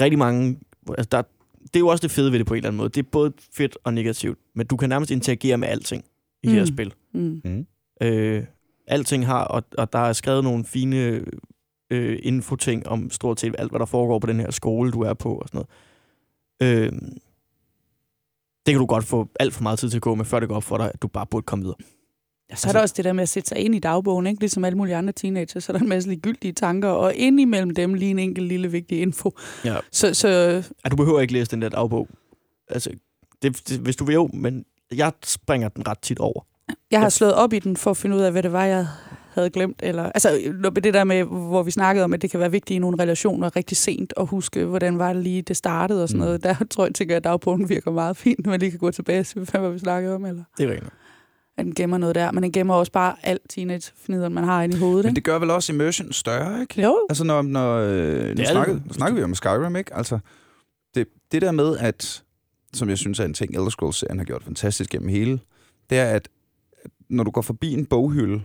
Speaker 3: rigtig mange... Altså der, det er jo også det fede ved det på en eller anden måde. Det er både fedt og negativt, men du kan nærmest interagere med alting i mm. det her
Speaker 2: Mm.
Speaker 3: spil.
Speaker 2: Mm.
Speaker 1: Mm.
Speaker 3: Øh, alting har, og, og der er skrevet nogle fine øh, infoting om stort set alt, hvad der foregår på den her skole, du er på og sådan noget. Øh, det kan du godt få alt for meget tid til at gå med, før det går op for dig, at du bare burde komme videre.
Speaker 2: Så er der også det der med at sætte sig ind i dagbogen, ikke? ligesom alle mulige andre teenager, så er der en masse ligegyldige tanker, og ind imellem dem lige en enkelt lille vigtig info.
Speaker 3: Ja.
Speaker 2: Så, så
Speaker 3: At du behøver ikke læse den der dagbog. Altså, det, det, hvis du vil jo, men jeg springer den ret tit over.
Speaker 2: jeg har slået op i den for at finde ud af, hvad det var, jeg havde glemt. Eller, altså det der med, hvor vi snakkede om, at det kan være vigtigt i nogle relationer rigtig sent at huske, hvordan var det lige, det startede og sådan
Speaker 1: Mm.
Speaker 2: noget. Der tror jeg, tænker at dagbogen virker meget fint, når man lige kan gå tilbage og se, hvad vi snakkede om, eller
Speaker 3: Det er rigtigt.
Speaker 2: at den gemmer noget der. Men den gemmer også bare alt teenage man har inde i hovedet.
Speaker 1: Men
Speaker 2: Ikke?
Speaker 1: det gør vel også immersion større, ikke?
Speaker 2: Jo,
Speaker 1: Altså, når, når øh, nu,
Speaker 3: det.
Speaker 1: snakkede, nu snakker vi om Skyrim, ikke? Altså, det, det der med, at, som jeg synes er en ting, Elder Scrolls-serien har gjort fantastisk gennem hele, det er, at at når du går forbi en boghylde,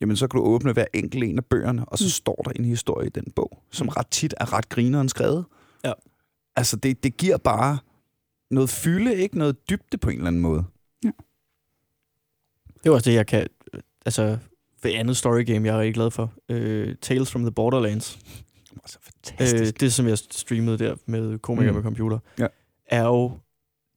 Speaker 1: jamen så kan du åbne hver enkelt en af bøgerne, og så
Speaker 2: Mm.
Speaker 1: står der en historie i den bog, som
Speaker 3: Mm.
Speaker 1: ret tit er ret grineren skrevet.
Speaker 3: Ja.
Speaker 1: Altså, det, det giver bare noget fylde, ikke? Noget dybde på en eller anden måde.
Speaker 3: Det er også det, jeg kan... Altså, for andet story game, jeg er rigtig glad for. Uh, Tales from the Borderlands.
Speaker 1: Altså,
Speaker 3: Øh,
Speaker 1: fantastisk.
Speaker 3: det, som jeg streamede der med komikere
Speaker 1: mm.
Speaker 3: med computer,
Speaker 1: Ja.
Speaker 3: er jo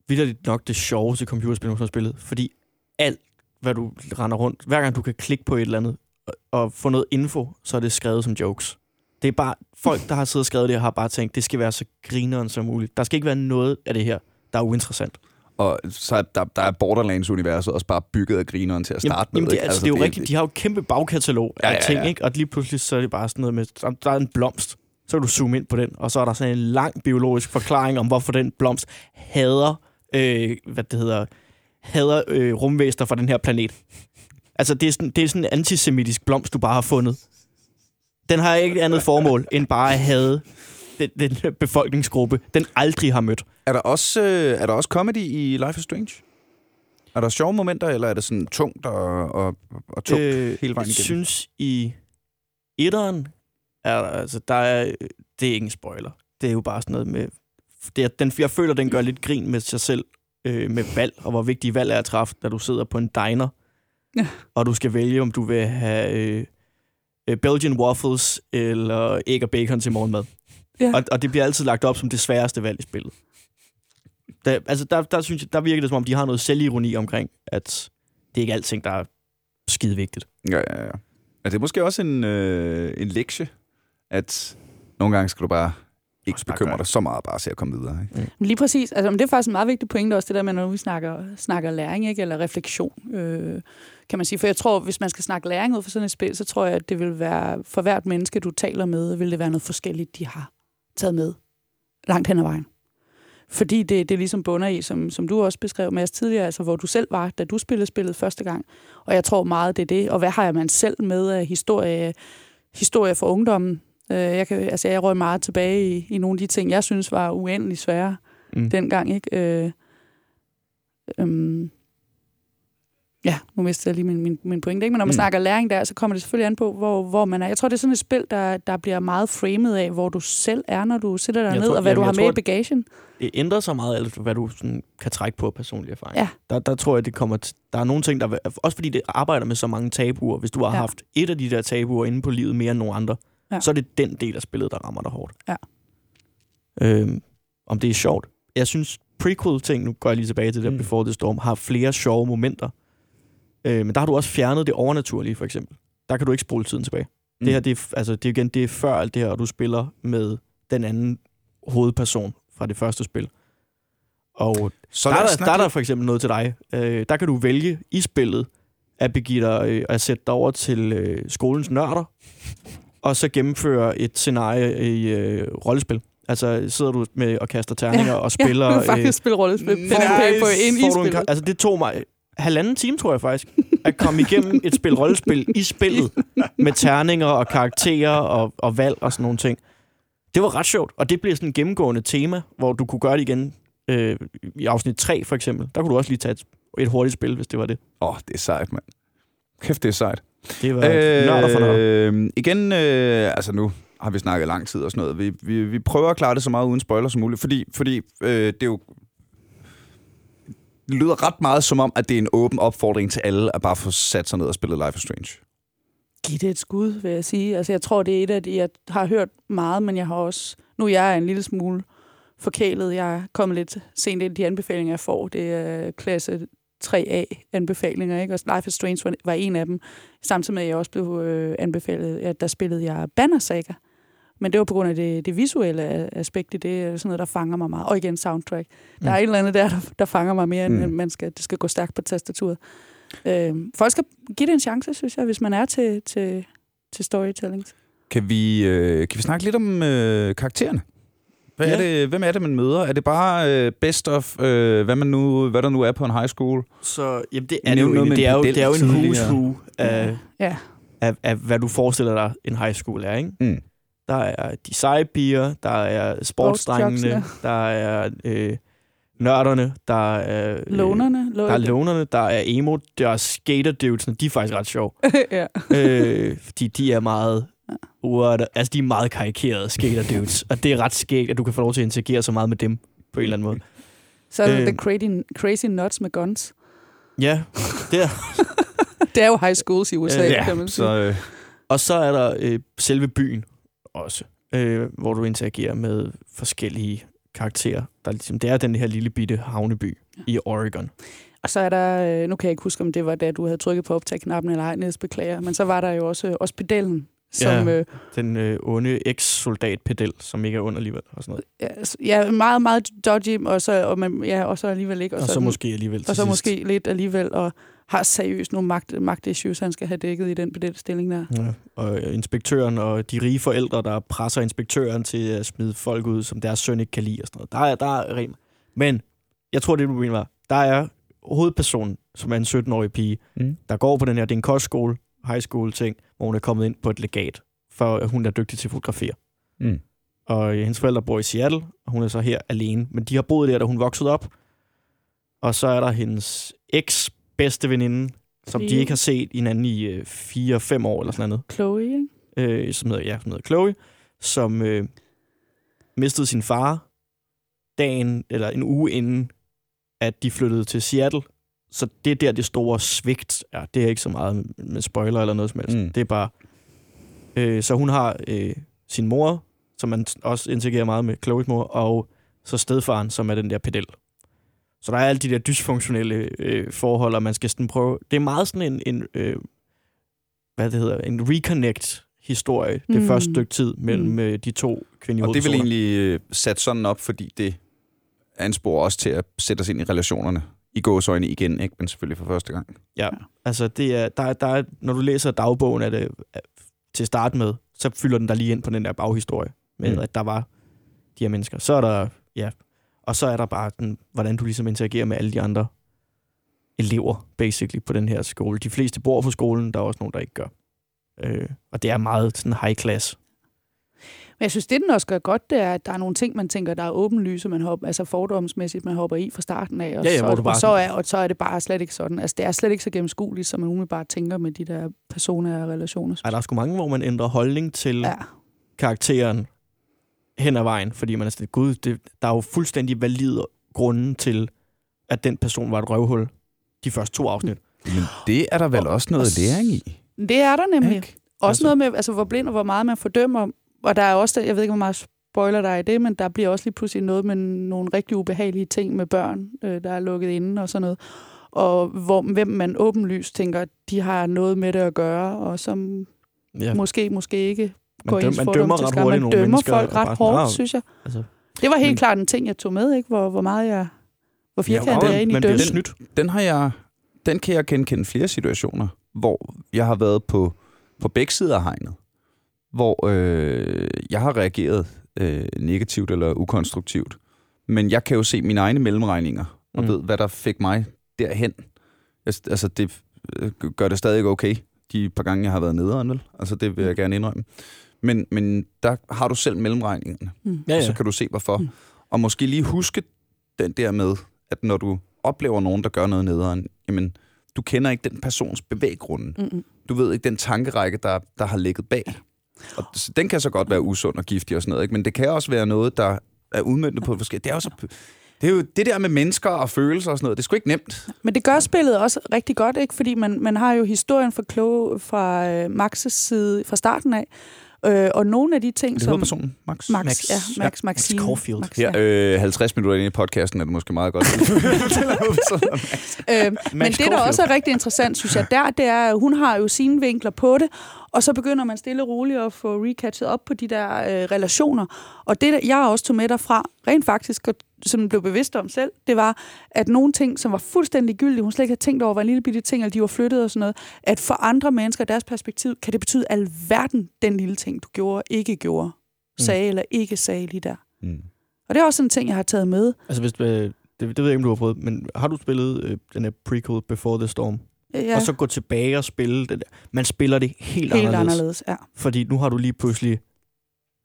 Speaker 3: vildt nok det sjoveste computerspil, jeg har spillet. Fordi alt, hvad du render rundt, hver gang du kan klikke på et eller andet og, og få noget info, så er det skrevet som jokes. Det er bare, folk, der har siddet og skrevet det, har bare tænkt, det skal være så grineren som muligt. Der skal ikke være noget af det her, der er uinteressant.
Speaker 1: Og så er der, der er Borderlands-universet også bare bygget af grineren til at starte
Speaker 3: jamen,
Speaker 1: med.
Speaker 3: det,
Speaker 1: ikke?
Speaker 3: altså, det er jo rigtigt, de har jo et kæmpe bagkatalog
Speaker 1: Ja,
Speaker 3: af
Speaker 1: ja,
Speaker 3: ting,
Speaker 1: ja.
Speaker 3: ikke? Og lige pludselig så er det bare sådan noget med, der er en blomst, så kan du zoome ind på den, og så er der sådan en lang biologisk forklaring om, hvorfor den blomst hader, øh, hvad det hedder, hader øh, rumvæster fra den her planet. Altså, det er, sådan, det er sådan en antisemitisk blomst, du bare har fundet. Den har ikke et andet formål, end bare at hade den, den befolkningsgruppe, den aldrig har mødt.
Speaker 1: Er der også, øh, er der også comedy i Life is Strange? Er der sjove momenter, eller er det sådan tungt og, og, og tungt øh, hele vejen
Speaker 3: Jeg
Speaker 1: igennem?
Speaker 3: synes, i etteren, er der, altså, der er, det er ikke en spoiler. Det er jo bare sådan noget med... Det er, den, jeg føler, den gør lidt grin med sig selv, øh, med valg, og hvor vigtige valg er at træffe, da du sidder på en diner,
Speaker 2: Ja.
Speaker 3: og du skal vælge, om du vil have øh, øh, Belgian waffles eller æg og bacon til morgenmad.
Speaker 2: Ja.
Speaker 3: Og, og det bliver altid lagt op som det sværeste valg i spillet. Der, altså, der, der, synes jeg, der virker det, som om de har noget selvironi omkring, at det er ikke alting, der er skide vigtigt.
Speaker 1: Ja, ja, ja. Er det måske også en, øh, en lektie, at nogle gange skal du bare ikke
Speaker 3: Også bare
Speaker 1: bekymre
Speaker 3: gøre
Speaker 1: dig så meget, bare se at komme videre. Ikke?
Speaker 2: Lige præcis. Altså, men det er faktisk en meget vigtig pointe også, det der med, når vi snakker, snakker læring, ikke? eller refleksion, øh, kan man sige. For jeg tror, hvis man skal snakke læring ud for sådan et spil, så tror jeg, at det vil være, for hvert menneske, du taler med, vil det være noget forskelligt, de har taget med langt hen ad vejen. Fordi det, det ligesom bunder i, som, som du også beskrev med os tidligere, altså hvor du selv var, da du spillede spillet første gang. Og jeg tror meget, det er det. Og hvad har man selv med af historie, historie for ungdommen? Øh, Jeg, kan, altså, jeg røg meget tilbage i, i nogle af de ting, jeg synes var uendelig svære
Speaker 3: Mm.
Speaker 2: dengang, ikke? Øh, øhm, ja, nu mistede jeg lige min, min, min pointe, ikke? Men når man
Speaker 1: Mm.
Speaker 2: snakker læring der, så kommer det selvfølgelig an på, hvor, hvor man er. Jeg tror, det er sådan et spil, der, der bliver meget framet af, hvor du selv er, når du sætter dig
Speaker 3: Jeg
Speaker 2: ned,
Speaker 3: tror-
Speaker 2: og hvad
Speaker 3: jamen,
Speaker 2: du har
Speaker 3: tror,
Speaker 2: med i
Speaker 3: at-
Speaker 2: bagagen.
Speaker 3: det ændrer sig meget alt, hvad du sådan, kan trække på af personlig erfaring.
Speaker 2: Ja.
Speaker 3: Der, der tror jeg, det kommer til, der er nogle ting, der... Også fordi det arbejder med så mange tabuer. Hvis du har
Speaker 2: ja.
Speaker 3: haft et af de der tabuer inde på livet mere end nogle andre,
Speaker 2: Ja.
Speaker 3: så er det den del af spillet, der rammer dig hårdt.
Speaker 2: Ja.
Speaker 3: Øhm, om det er sjovt. Jeg synes, prequel-ting, nu går jeg lige tilbage til det
Speaker 1: Mm.
Speaker 3: Before the Storm, har flere sjove momenter. Øh, men der har du også fjernet det overnaturlige, for eksempel. Der kan du ikke spole tiden tilbage. Mm. Det her, det er, altså, det er igen, det er før alt det her, og du spiller med den anden hovedperson fra det første spil. Og
Speaker 1: Så
Speaker 3: der, er der, der er der for eksempel noget til dig. Øh, der kan du vælge i spillet at begive dig, øh, at sætte dig over til øh, skolens nørder, og så gennemføre et scenarie i øh, rollespil. Altså sidder du med og kaster terninger ja, og <laughs> spiller...
Speaker 2: Ja, du kan faktisk spille rollespil.
Speaker 1: nice.
Speaker 2: Får du penge på ind i
Speaker 3: en,
Speaker 2: spillet.
Speaker 3: ka- altså det tog mig halvanden time, tror jeg faktisk, at komme igennem et spil rollespil i spillet, <laughs> med terninger og karakterer og, og valg og sådan nogle ting. Det var ret sjovt, og det bliver sådan et gennemgående tema, hvor du kunne gøre det igen øh, i afsnit 3 for eksempel. Der kunne du også lige tage et, et hurtigt spil, hvis det var det.
Speaker 1: Åh, oh, det er sejt, mand. Kæft, det er sejt.
Speaker 3: Det var øh, nørder for nørder.
Speaker 1: Igen, øh, altså nu har vi snakket lang tid og sådan noget. Vi, vi, vi prøver at klare det så meget uden spoiler som muligt, fordi, fordi øh, det er jo... Det lyder ret meget som om, at det er en åben opfordring til alle at bare få sat sig ned og spille Life is Strange.
Speaker 2: Giv det et skud, vil jeg sige. Altså, jeg tror, det er et af de, jeg har hørt meget, men jeg har også... Nu er jeg en lille smule forkælet. Jeg er kommet lidt sent ind i de anbefalinger, jeg får. Det er klasse 3A-anbefalinger, ikke? Og Life is Strange var, var en af dem. Samtidig med, at jeg også blev øh, anbefalet, at der spillede jeg Banner Saga. Men det var på grund af det, det visuelle aspekt i det, er sådan noget, der fanger mig meget. Og igen, soundtrack. Der er
Speaker 3: Mm.
Speaker 2: et eller andet der, der, der fanger mig mere, end
Speaker 1: mm.
Speaker 2: man skal, det skal gå stærkt på tastaturet. Øh, folk skal give det en chance, synes jeg, hvis man er til, til, til storytelling.
Speaker 1: Kan vi, øh, kan vi snakke lidt om øh, karaktererne? Hvad
Speaker 3: Ja.
Speaker 1: er det, hvem er det, man møder? Er det bare øh, best of, øh, hvad, man nu, hvad der nu er på en high school?
Speaker 3: Så jamen, det er, det jo, det, er
Speaker 1: en
Speaker 3: jo, det er jo en who's who af,
Speaker 2: Ja,
Speaker 3: af, af, hvad du forestiller dig, en high school er, ikke?
Speaker 1: Mm.
Speaker 3: Der er de seje piger, der er sportsdrengene,
Speaker 2: Sportsjocksene.
Speaker 3: der er øh, nørderne, der er... Øh,
Speaker 2: lonerne.
Speaker 3: Der er lonerne, der er emo, der er skater dudesene, de er faktisk ret sjove. <laughs>
Speaker 2: ja.
Speaker 3: øh, fordi de er meget... What, altså, de er meget karikerede skater dudes, og det er ret skægt, at du kan få lov til at interagere så meget med dem på en eller anden måde.
Speaker 2: Så er der
Speaker 3: Øh.
Speaker 2: The crazy, crazy Nuts med guns.
Speaker 3: Ja, det er. <laughs>
Speaker 2: Det er jo high schools i USA,
Speaker 3: Øh,
Speaker 2: ja, kan man sige.
Speaker 1: så øh,
Speaker 3: Og så er der øh, selve byen også, øh, hvor du interagerer med forskellige karakterer. Der er ligesom, det er den her lille bitte havneby ja. i Oregon.
Speaker 2: Og så er der, øh, nu kan jeg ikke huske, om det var da du havde trykket på optag-knappen eller ej, Niels, beklager, men så var der jo også, også pedellen, som,
Speaker 3: Ja.
Speaker 2: øh,
Speaker 3: Den øh, onde eks-soldat-pedel, som ikke er ond alligevel. Og, sådan noget.
Speaker 2: ja, ja, meget, meget dodgy, og så, og man, ja, og så alligevel ikke.
Speaker 3: og så
Speaker 2: den-
Speaker 3: måske alligevel
Speaker 2: og så
Speaker 3: sidst.
Speaker 2: måske lidt alligevel, og har seriøst nogle magt, magtissues, han skal have dækket i den pedelstilling der.
Speaker 3: Ja, og øh, inspektøren og de rige forældre, der presser inspektøren til at smide folk ud, som deres søn ikke kan lide og sådan noget. Der er, der er rim. Men jeg tror, det du mener var, der er hovedpersonen, som er en 17-årig pige,
Speaker 1: mm.
Speaker 3: der går på den her, det er en kostskole, high school ting, hvor hun er kommet ind på et legat, for at hun er dygtig til at fotografere.
Speaker 1: Mm.
Speaker 3: Og øh, hendes forældre bor i Seattle, og hun er så her alene. Men de har boet der, da hun voksede op. Og så er der hendes eks bedste veninde, som de
Speaker 2: Cleo.
Speaker 3: ikke har set hinanden i øh, 4-5 år eller sådan noget.
Speaker 2: Chloe, ikke?
Speaker 3: øh, som hedder, ja, som hedder Chloe, som øh, mistede sin far dagen, eller en uge inden, at de flyttede til Seattle. Så det er der, det store svigt er. Det er ikke så meget med- spoiler eller noget som helst.
Speaker 1: Mm.
Speaker 3: Det er bare... Øh, så hun har øh, sin mor, som man også interagerer meget med, Chloes mor, og så stedfaren, som er den der pedel. Så der er alle de der dysfunktionelle øh, forhold, og man skal sådan prøve... Det er meget sådan en, en øh, hvad det hedder, en reconnect-historie, det
Speaker 2: Mm.
Speaker 3: første stykke tid mellem
Speaker 2: Mm.
Speaker 3: øh, de to kvindelige
Speaker 1: Og det
Speaker 3: hovedpersoner.
Speaker 1: egentlig øh, sat sådan op, fordi det ansporer os til at sætte os ind i relationerne i gåsøjne igen, ikke? men selvfølgelig for første gang.
Speaker 3: Ja, altså det er, der, er- der er, når du læser dagbogen af det, til start med, så fylder den der lige ind på den der baghistorie med,
Speaker 1: mm.
Speaker 3: at der var de her mennesker. Så er der, ja, og så er der bare den, hvordan du ligesom interagerer med alle de andre elever, basically, på den her skole. De fleste bor på skolen, der er også nogen, der ikke gør. Øh, og det er meget sådan high class.
Speaker 2: Men jeg synes, det den også gør godt, det er, at der er nogle ting, man tænker, der er åbenlyse, man hopper, altså fordomsmæssigt, man hopper i fra starten af. Og,
Speaker 3: Ja, ja,
Speaker 2: så,
Speaker 3: bare-
Speaker 2: og, så er, og så er det bare slet ikke sådan. Altså, det er slet ikke så gennemskueligt, som man umiddelbart tænker med de der personer og relationer.
Speaker 3: Ej, der er sgu mange, hvor man ændrer holdning til ja. Karakteren hen ad vejen, fordi man er sådan, gud, det, der er jo fuldstændig valide grunde til, at den person var et røvhul de første to afsnit.
Speaker 1: Men det er der vel også noget
Speaker 2: og-
Speaker 1: læring i.
Speaker 2: det er der nemlig.
Speaker 1: Ikke?
Speaker 2: Også
Speaker 1: Altså-
Speaker 2: noget med, altså, hvor blind og hvor meget man fordømmer. Og der er også, jeg ved ikke, hvor meget spoiler der er i det, men der bliver også lige pludselig noget med nogle rigtig ubehagelige ting med børn, øh, der er lukket inde og sådan noget. Og hvor, hvem man åbenlyst tænker, de har noget med det at gøre, og som
Speaker 3: Ja,
Speaker 2: ja. måske, måske ikke går
Speaker 3: man, døm,
Speaker 2: ens
Speaker 3: man dømmer
Speaker 2: til
Speaker 3: ret hurtigt
Speaker 2: Man dømmer folk ret
Speaker 3: bare,
Speaker 2: hårdt,
Speaker 3: "Nå,
Speaker 2: synes jeg.
Speaker 3: Altså,
Speaker 2: Det var helt
Speaker 3: Men-
Speaker 2: klart en ting, jeg tog med, ikke? Hvor, hvor meget jeg... Hvor firkantet
Speaker 1: og
Speaker 2: jeg er inde i dømmen.
Speaker 3: snydt.
Speaker 1: Den har jeg, den kan jeg genkende flere situationer, hvor jeg har været på, på begge sider af hegnet, hvor øh, jeg har reageret øh, negativt eller ukonstruktivt. Men jeg kan jo se mine egne mellemregninger, og
Speaker 3: Mm.
Speaker 1: mm. ved, hvad der fik mig derhen. Altså, det øh, gør det stadig okay, de par gange, jeg har været nederen, vel? Altså, det vil jeg gerne indrømme. Men, men der har du selv mellemregningerne,
Speaker 2: Mm.
Speaker 3: Ja,
Speaker 1: og
Speaker 3: ja.
Speaker 1: så kan du se, hvorfor.
Speaker 2: Mm.
Speaker 1: Mm. Og måske lige huske den der med, at når du oplever nogen, der gør noget nederen, jamen, du kender ikke den persons bevæggrunde.
Speaker 2: Mm-mm.
Speaker 1: Du ved ikke den tankerække, der, der har ligget bag. Og den kan så godt være usund og giftig og sådan noget, ikke? men det kan også være noget, der er udmyndtet på forskellige... Det er jo så... Det er jo det der med mennesker og følelser og sådan noget. Det er sgu ikke nemt.
Speaker 2: Men det gør spillet også rigtig godt, ikke? Fordi man, man har jo historien fra, Klo, fra øh, Max's side fra starten af. Øh, og nogle af de ting,
Speaker 1: Det
Speaker 2: som...
Speaker 1: hovedpersonen, Max.
Speaker 2: Max,
Speaker 3: Max.
Speaker 2: ja,
Speaker 3: Ja,
Speaker 2: Max,
Speaker 3: Max. Caulfield.
Speaker 2: Max,
Speaker 1: Her, øh, 50 minutter inde i podcasten er det måske meget godt. <laughs> <laughs>
Speaker 2: Øh, men det, der også er rigtig interessant, synes jeg, der, det er, at hun har jo sine vinkler på det, og så begynder man stille og roligt at få recatchet op på de der øh, relationer. Og det, jeg også tog med derfra, rent faktisk, som blev bevidst om selv, det var, at nogle ting, som var fuldstændig gyldige, hun slet ikke havde tænkt over, var en lille bitte ting, eller de var flyttet og sådan noget, at for andre mennesker, deres perspektiv, kan det betyde alverden, den lille ting, du gjorde, ikke gjorde, sagde eller ikke sagde lige der.
Speaker 1: mm.
Speaker 2: Og det er også sådan en ting, jeg har taget med.
Speaker 3: Altså, hvis, øh, det, det ved jeg ikke, om du har prøvet, men har du spillet øh, den her prequel Before the Storm?
Speaker 2: Ja,
Speaker 3: Ja. Og så gå tilbage og spille det der. Man spiller det helt,
Speaker 2: helt
Speaker 3: anderledes.
Speaker 2: anderledes. Ja.
Speaker 3: Fordi nu har du lige pludselig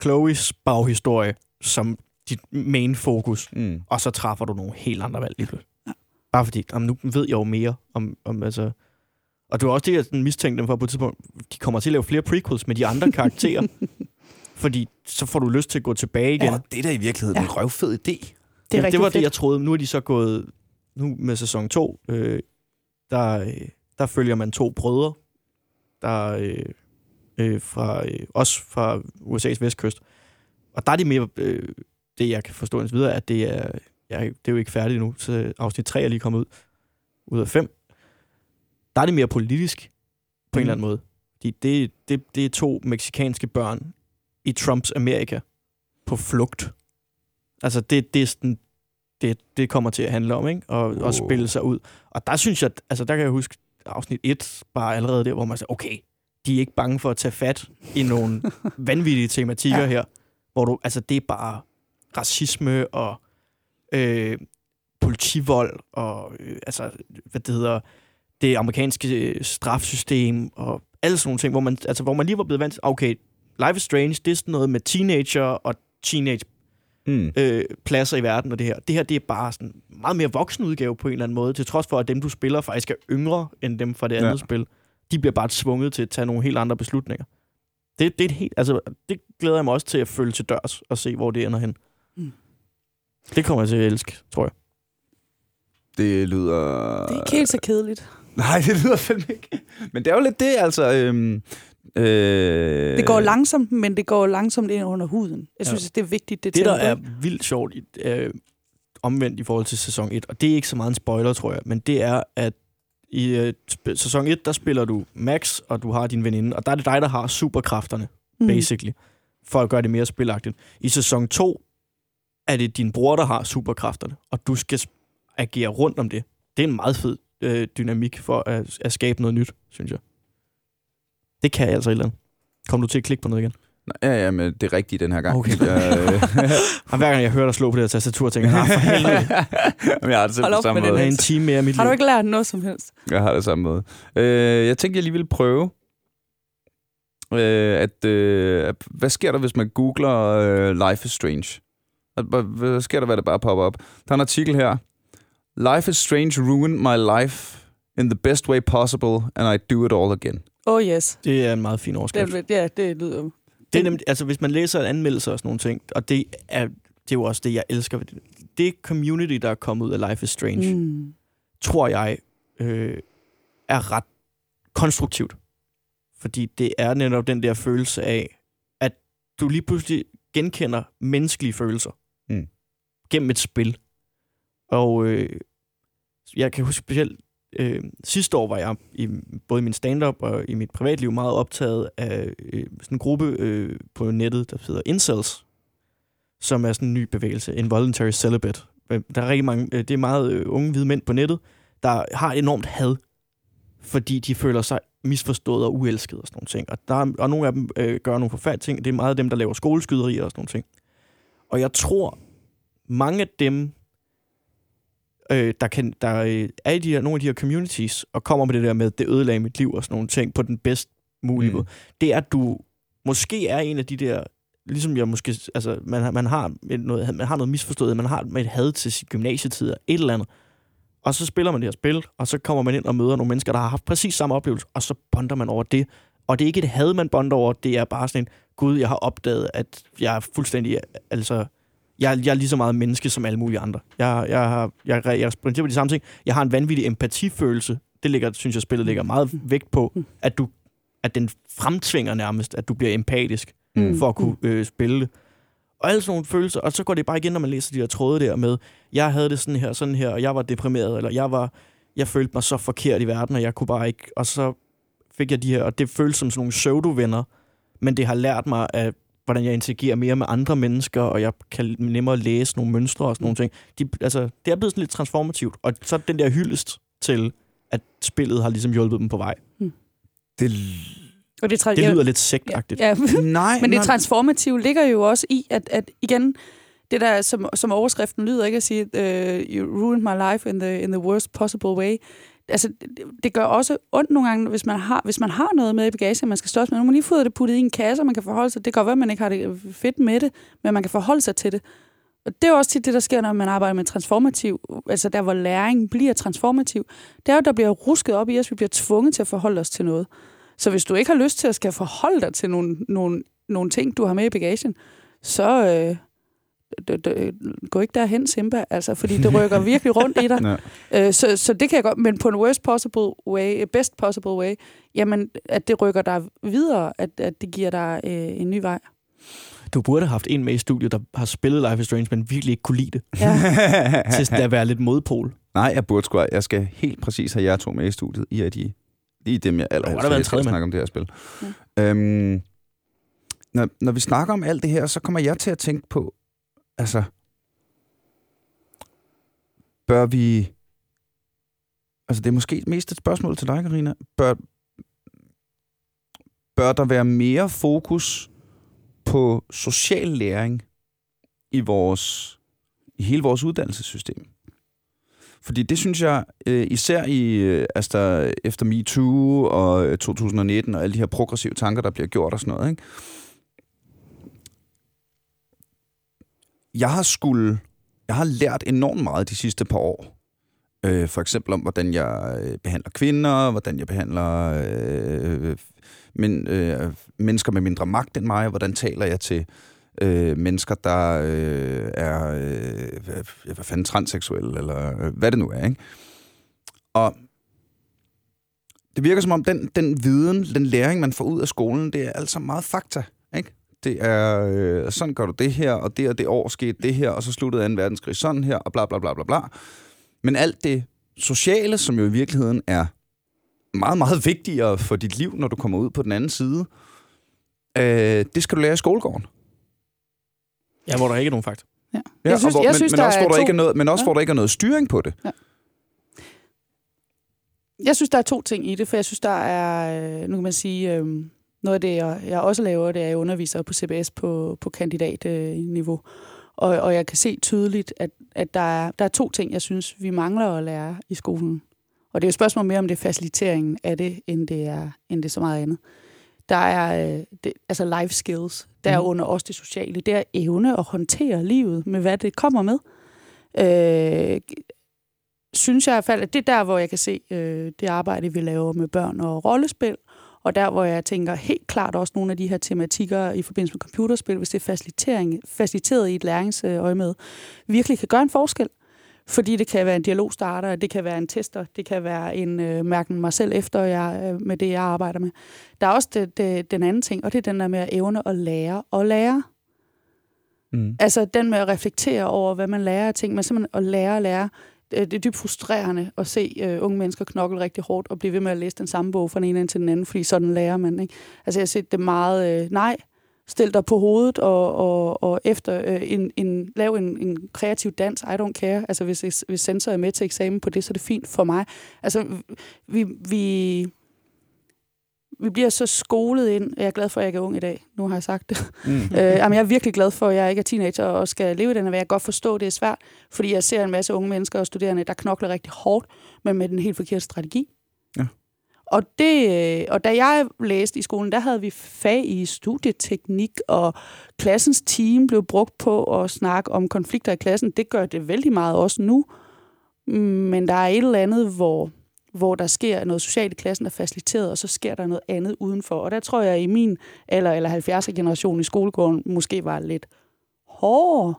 Speaker 3: Chloes baghistorie som dit main fokus,
Speaker 1: Mm.
Speaker 3: og så træffer du nogle helt andre valg lige pludselig.
Speaker 2: Ja.
Speaker 3: Bare fordi, jamen, nu ved jeg jo mere om, om altså... Og det var også det, jeg sådan mistænkte dem for på et tidspunkt. De kommer til at lave flere prequels med de andre <laughs> karakterer. fordi så får du lyst til at gå tilbage igen.
Speaker 1: Og det er da i virkeligheden
Speaker 2: Ja.
Speaker 1: en røvfed idé.
Speaker 2: Det er rigtig
Speaker 3: det var
Speaker 2: fedt.
Speaker 3: det, jeg troede. Nu er de så gået... Nu med sæson 2, øh, der, øh, der følger man to brødre, der øh, øh, fra, øh, også fra USA's vestkyst. Og der er de mere... Øh, det, jeg kan forstå indtil videre, at det er... Jeg, det er jo ikke færdigt nu, så afsnit 3 er lige kommet ud. Ud af 5. Der er det mere politisk, på mm. en eller anden måde. Fordi det, det, det er to meksikanske børn i Trumps Amerika på flugt. Altså, det, det er sådan, det, det kommer til at handle om, ikke? Og,
Speaker 1: Wow.
Speaker 3: og spille sig ud. Og der synes jeg, altså der kan jeg huske afsnit 1, bare allerede der, hvor man siger, okay, de er ikke bange for at tage fat i nogle <laughs> vanvittige tematikker ja. Her, hvor du, altså det er bare racisme og øh, politivold og øh, altså, hvad det hedder, det amerikanske øh, strafsystem og alle sådan nogle ting, hvor man, altså, hvor man lige var blevet vant til, okay, Life is Strange, det er sådan noget med teenager og teenage
Speaker 1: Hmm.
Speaker 3: øh, pladser i verden og det her. Det her, det er bare sådan meget mere voksen udgave på en eller anden måde, til trods for, at dem, du spiller, faktisk er yngre end dem fra det andet
Speaker 1: Ja.
Speaker 3: spil. De bliver bare tvunget til at tage nogle helt andre beslutninger. Det, det, er et helt, altså, det glæder jeg mig også til at følge til dørs og se, hvor det ender hen.
Speaker 2: Mm.
Speaker 3: Det kommer jeg til at elske, tror jeg.
Speaker 1: Det lyder...
Speaker 2: Det er ikke helt så kedeligt.
Speaker 1: Nej, det lyder fandme ikke. Men det er jo lidt det, altså... Øhm, øh,
Speaker 2: Det går langsomt, men det går langsomt ind under huden. Jeg synes,
Speaker 3: Ja.
Speaker 2: det er vigtigt, det
Speaker 3: Det, der er vildt sjovt i, øh, omvendt i forhold til sæson 1, og det er ikke så meget en spoiler, tror jeg, men det er, at i øh, sæson 1, der spiller du Max, og du har din veninde, og der er det dig, der har superkræfterne,
Speaker 2: Mm.
Speaker 3: basically, for at gøre det mere spilagtigt. I sæson 2 er det din bror, der har superkræfterne, og du skal agere rundt om det. Det er en meget fed øh, dynamik for at, at skabe noget nyt, synes jeg. Det kan jeg altså et eller andet. Kom du til at klikke på noget igen?
Speaker 1: Ja, ja, men det er rigtigt den her gang.
Speaker 3: Okay.
Speaker 1: Jeg, øh, <laughs>
Speaker 3: hver gang jeg hører dig slå på det her tastatur, tænker jeg, nej, for helvede. <laughs>
Speaker 1: Jamen, jeg har det selv
Speaker 2: Hold
Speaker 1: på
Speaker 2: op
Speaker 1: samme
Speaker 2: med den
Speaker 1: måde.
Speaker 3: En time mere i mit
Speaker 2: Har du ikke lært noget som helst?
Speaker 1: Jeg har det samme måde. Øh, jeg tænkte, jeg lige ville prøve, øh, at, øh, at hvad sker der, hvis man googler øh, Life is Strange? At, hvad, hvad sker der, hvad der bare popper op? Der er en artikel her. Life is Strange ruined my life in the best way possible, and I do it all again.
Speaker 2: Oh yes.
Speaker 3: Det er en meget fin overskrift.
Speaker 2: Det, ja, det lyder.
Speaker 3: Det er nemlig, altså hvis man læser anmeldelser og sådan nogle ting, og det er, det er jo også det, jeg elsker ved det. Det community, der er kommet ud af Life is Strange. Mm. tror jeg øh, er ret konstruktivt. Fordi det er netop den der følelse af, at du lige pludselig genkender menneskelige følelser
Speaker 1: Mm.
Speaker 3: gennem et spil. Og øh, jeg kan huske specielt, øh, sidste år var jeg i både min stand-up og i mit privatliv meget optaget af øh, sådan en gruppe øh, på nettet, der hedder Incels, som er sådan en ny bevægelse, Involuntary Celibate. Øh, der er rigtig mange, øh, det er meget øh, unge hvide mænd på nettet, der har enormt had, fordi de føler sig misforstået og uelsket og sådan nogle ting. Og, der er, og nogle af dem øh, gør nogle forfærdelige ting. Det er meget af dem, der laver skoleskyderier og sådan nogle ting. Og jeg tror, mange af dem, øh, der, kan, der øh, er i de her, nogle af de her communities, og kommer med det der med, det ødelagde mit liv og sådan nogle ting, på den bedst mulige
Speaker 1: Mm.
Speaker 3: måde, det er, at du måske er en af de der, ligesom jeg måske, altså man, man, har, et noget, man har noget misforstået, man har med et had til sit gymnasietid, et eller andet, og så spiller man det her spil, og så kommer man ind og møder nogle mennesker, der har haft præcis samme oplevelse, og så bonder man over det. Og det er ikke et had, man bonder over, det er bare sådan en, gud, jeg har opdaget, at jeg er fuldstændig, altså, jeg, jeg er lige så meget menneske som alle mulige andre. Jeg, jeg, har, jeg, jeg, jeg på de samme ting. Jeg har en vanvittig empatifølelse. Det ligger, synes jeg, spillet ligger meget vægt på, at, du, at den fremtvinger nærmest, at du bliver empatisk
Speaker 1: Mm.
Speaker 3: for at kunne øh, spille det. Og alle sådan nogle følelser, og så går det bare igen, når man læser de her tråde der med, jeg havde det sådan her, sådan her, og jeg var deprimeret, eller jeg var, jeg følte mig så forkert i verden, og jeg kunne bare ikke, og så fik jeg de her, og det føles som sådan nogle pseudo-venner, men det har lært mig, at, hvordan jeg interagerer mere med andre mennesker, og jeg kan nemmere læse nogle mønstre og sådan nogle ting. De, altså, det er blevet sådan lidt transformativt, og så er den der hyldest til, at spillet har ligesom hjulpet dem på vej.
Speaker 1: Det,
Speaker 2: Og det, tra-
Speaker 3: Det lyder lidt sektagtigt.
Speaker 2: Ja,
Speaker 1: nej, <laughs>
Speaker 2: Men det
Speaker 1: nej.
Speaker 2: transformative ligger jo også i, at, at igen, det der, som, som overskriften lyder, ikke at sige, uh, you ruined my life in the, in the worst possible way. Altså, det, gør også ondt nogle gange, hvis man har, hvis man har noget med i bagagen, man skal slås med. Nu må man lige få det puttet i en kasse, og man kan forholde sig. Det kan godt være, at man ikke har det fedt med det, men man kan forholde sig til det. Og det er jo også tit det, der sker, når man arbejder med transformativ, altså der, hvor læring bliver transformativ. Det er jo, der bliver rusket op i os, vi bliver tvunget til at forholde os til noget. Så hvis du ikke har lyst til at skal forholde dig til nogle, nogle, nogle ting, du har med i bagagen, så øh, gå ikke derhen, Simba, altså, fordi det rykker <laughs> virkelig rundt i dig.
Speaker 1: Ja.
Speaker 2: Øh, så, så det kan jeg godt, men på en worst possible way, best possible way, jamen, at det rykker dig videre, at, at det giver dig øh, en ny vej.
Speaker 3: Du burde have haft en med i studiet, der har spillet Life is Strange, men virkelig ikke kunne lide det.
Speaker 2: Ja. <laughs>
Speaker 3: Til at være lidt modpol.
Speaker 1: Nej, jeg burde sgu Jeg skal helt præcis have jer to med i studiet. I er de, I er dem, jeg allerhelst
Speaker 3: mand.
Speaker 1: snakke om det her spil. Ja. Øhm, når, når vi snakker om alt det her, så kommer jeg til at tænke på, altså, bør vi... Altså, det er måske mest et spørgsmål til dig, Karina. Bør, bør der være mere fokus på social læring i vores i hele vores uddannelsessystem? Fordi det synes jeg, øh, især i, øh, altså, efter MeToo og øh, 2019 og alle de her progressive tanker, der bliver gjort og sådan noget, ikke? Jeg har skulle, jeg har lært enormt meget de sidste par år. Øh, for eksempel om, hvordan jeg øh, behandler kvinder, hvordan jeg behandler øh, men, øh, mennesker med mindre magt end mig, hvordan taler jeg til øh, mennesker, der øh, er øh, hvad, hvad fanden, transseksuelle, eller øh, hvad det nu er. Ikke? Og det virker som om, den, den viden, den læring, man får ud af skolen, det er altså meget fakta. Det er, øh, sådan gør du det her, og det og det år skete det her, og så sluttede 2. verdenskrig sådan her, og bla bla bla bla bla. Men alt det sociale, som jo i virkeligheden er meget, meget vigtigere for dit liv, når du kommer ud på den anden side, øh, det skal du lære i skolegården.
Speaker 3: Ja, hvor der ikke er nogen fakt.
Speaker 2: Ja.
Speaker 1: Ja,
Speaker 2: Jeg synes,
Speaker 1: og hvor,
Speaker 2: jeg
Speaker 1: men,
Speaker 2: synes,
Speaker 1: men
Speaker 2: der
Speaker 1: også, hvor der
Speaker 2: to,
Speaker 1: ikke er noget, men også
Speaker 2: Ja.
Speaker 1: hvor der ikke er noget styring på det.
Speaker 2: jeg synes, der er to ting i det, for jeg synes, der er, øh, nu kan man sige, øh, noget af det, jeg, jeg også laver, det er, at jeg underviser på CBS på, på kandidatniveau. Og, og jeg kan se tydeligt, at, at der, er, der er to ting, jeg synes, vi mangler at lære i skolen. Og det er jo et spørgsmål mere om det er faciliteringen af det, end det er, end det er så meget andet. Der er øh, det, altså life skills, der er
Speaker 1: Mhm.
Speaker 2: under også det sociale. Det er evne at håndtere livet med, hvad det kommer med. Øh, synes jeg i hvert fald, at det er der, hvor jeg kan se øh, det arbejde, vi laver med børn og rollespil, og der, hvor jeg tænker helt klart også nogle af de her tematikker i forbindelse med computerspil, hvis det er facilitering, faciliteret i et læringsøje med, virkelig kan gøre en forskel. Fordi det kan være en dialogstarter, det kan være en tester, det kan være en øh, mærken mig selv efter jeg, øh, med det, jeg arbejder med. Der er også det, det, den anden ting, og det er den der med at evne at lære og lære.
Speaker 1: Mm.
Speaker 2: Altså den med at reflektere over, hvad man lærer af ting, men simpelthen at lære og lære. Øh, det er dybt frustrerende at se øh, unge mennesker knokle rigtig hårdt og blive ved med at læse den samme bog fra den ene til den anden, fordi sådan lærer man. Ikke? Altså jeg har set det meget, øh, nej, stil dig på hovedet og, og, og efter øh, en, en, lav en, en kreativ dans, I don't care. Altså hvis, hvis sensor er med til eksamen på det, så er det fint for mig. Altså vi, vi, vi bliver så skolet ind. Jeg er glad for, at jeg er ung i dag. Nu har jeg sagt det.
Speaker 1: Mm. <laughs>
Speaker 2: øh, jamen, jeg er virkelig glad for, at jeg ikke er teenager og skal leve i den her. Jeg kan godt forstå, at det er svært, fordi jeg ser en masse unge mennesker og studerende, der knokler rigtig hårdt, men med den helt forkerte strategi.
Speaker 1: Ja.
Speaker 2: Og, det, øh, og da jeg læste i skolen, der havde vi fag i studieteknik, og klassens team blev brugt på at snakke om konflikter i klassen. Det gør det vældig meget også nu. Mm, Men der er et eller andet, hvor, hvor der sker noget socialt i klassen, der er faciliteret, og så sker der noget andet udenfor. Og der tror jeg, at i min alder, eller 70'er generation i skolegården, måske var lidt hårdere.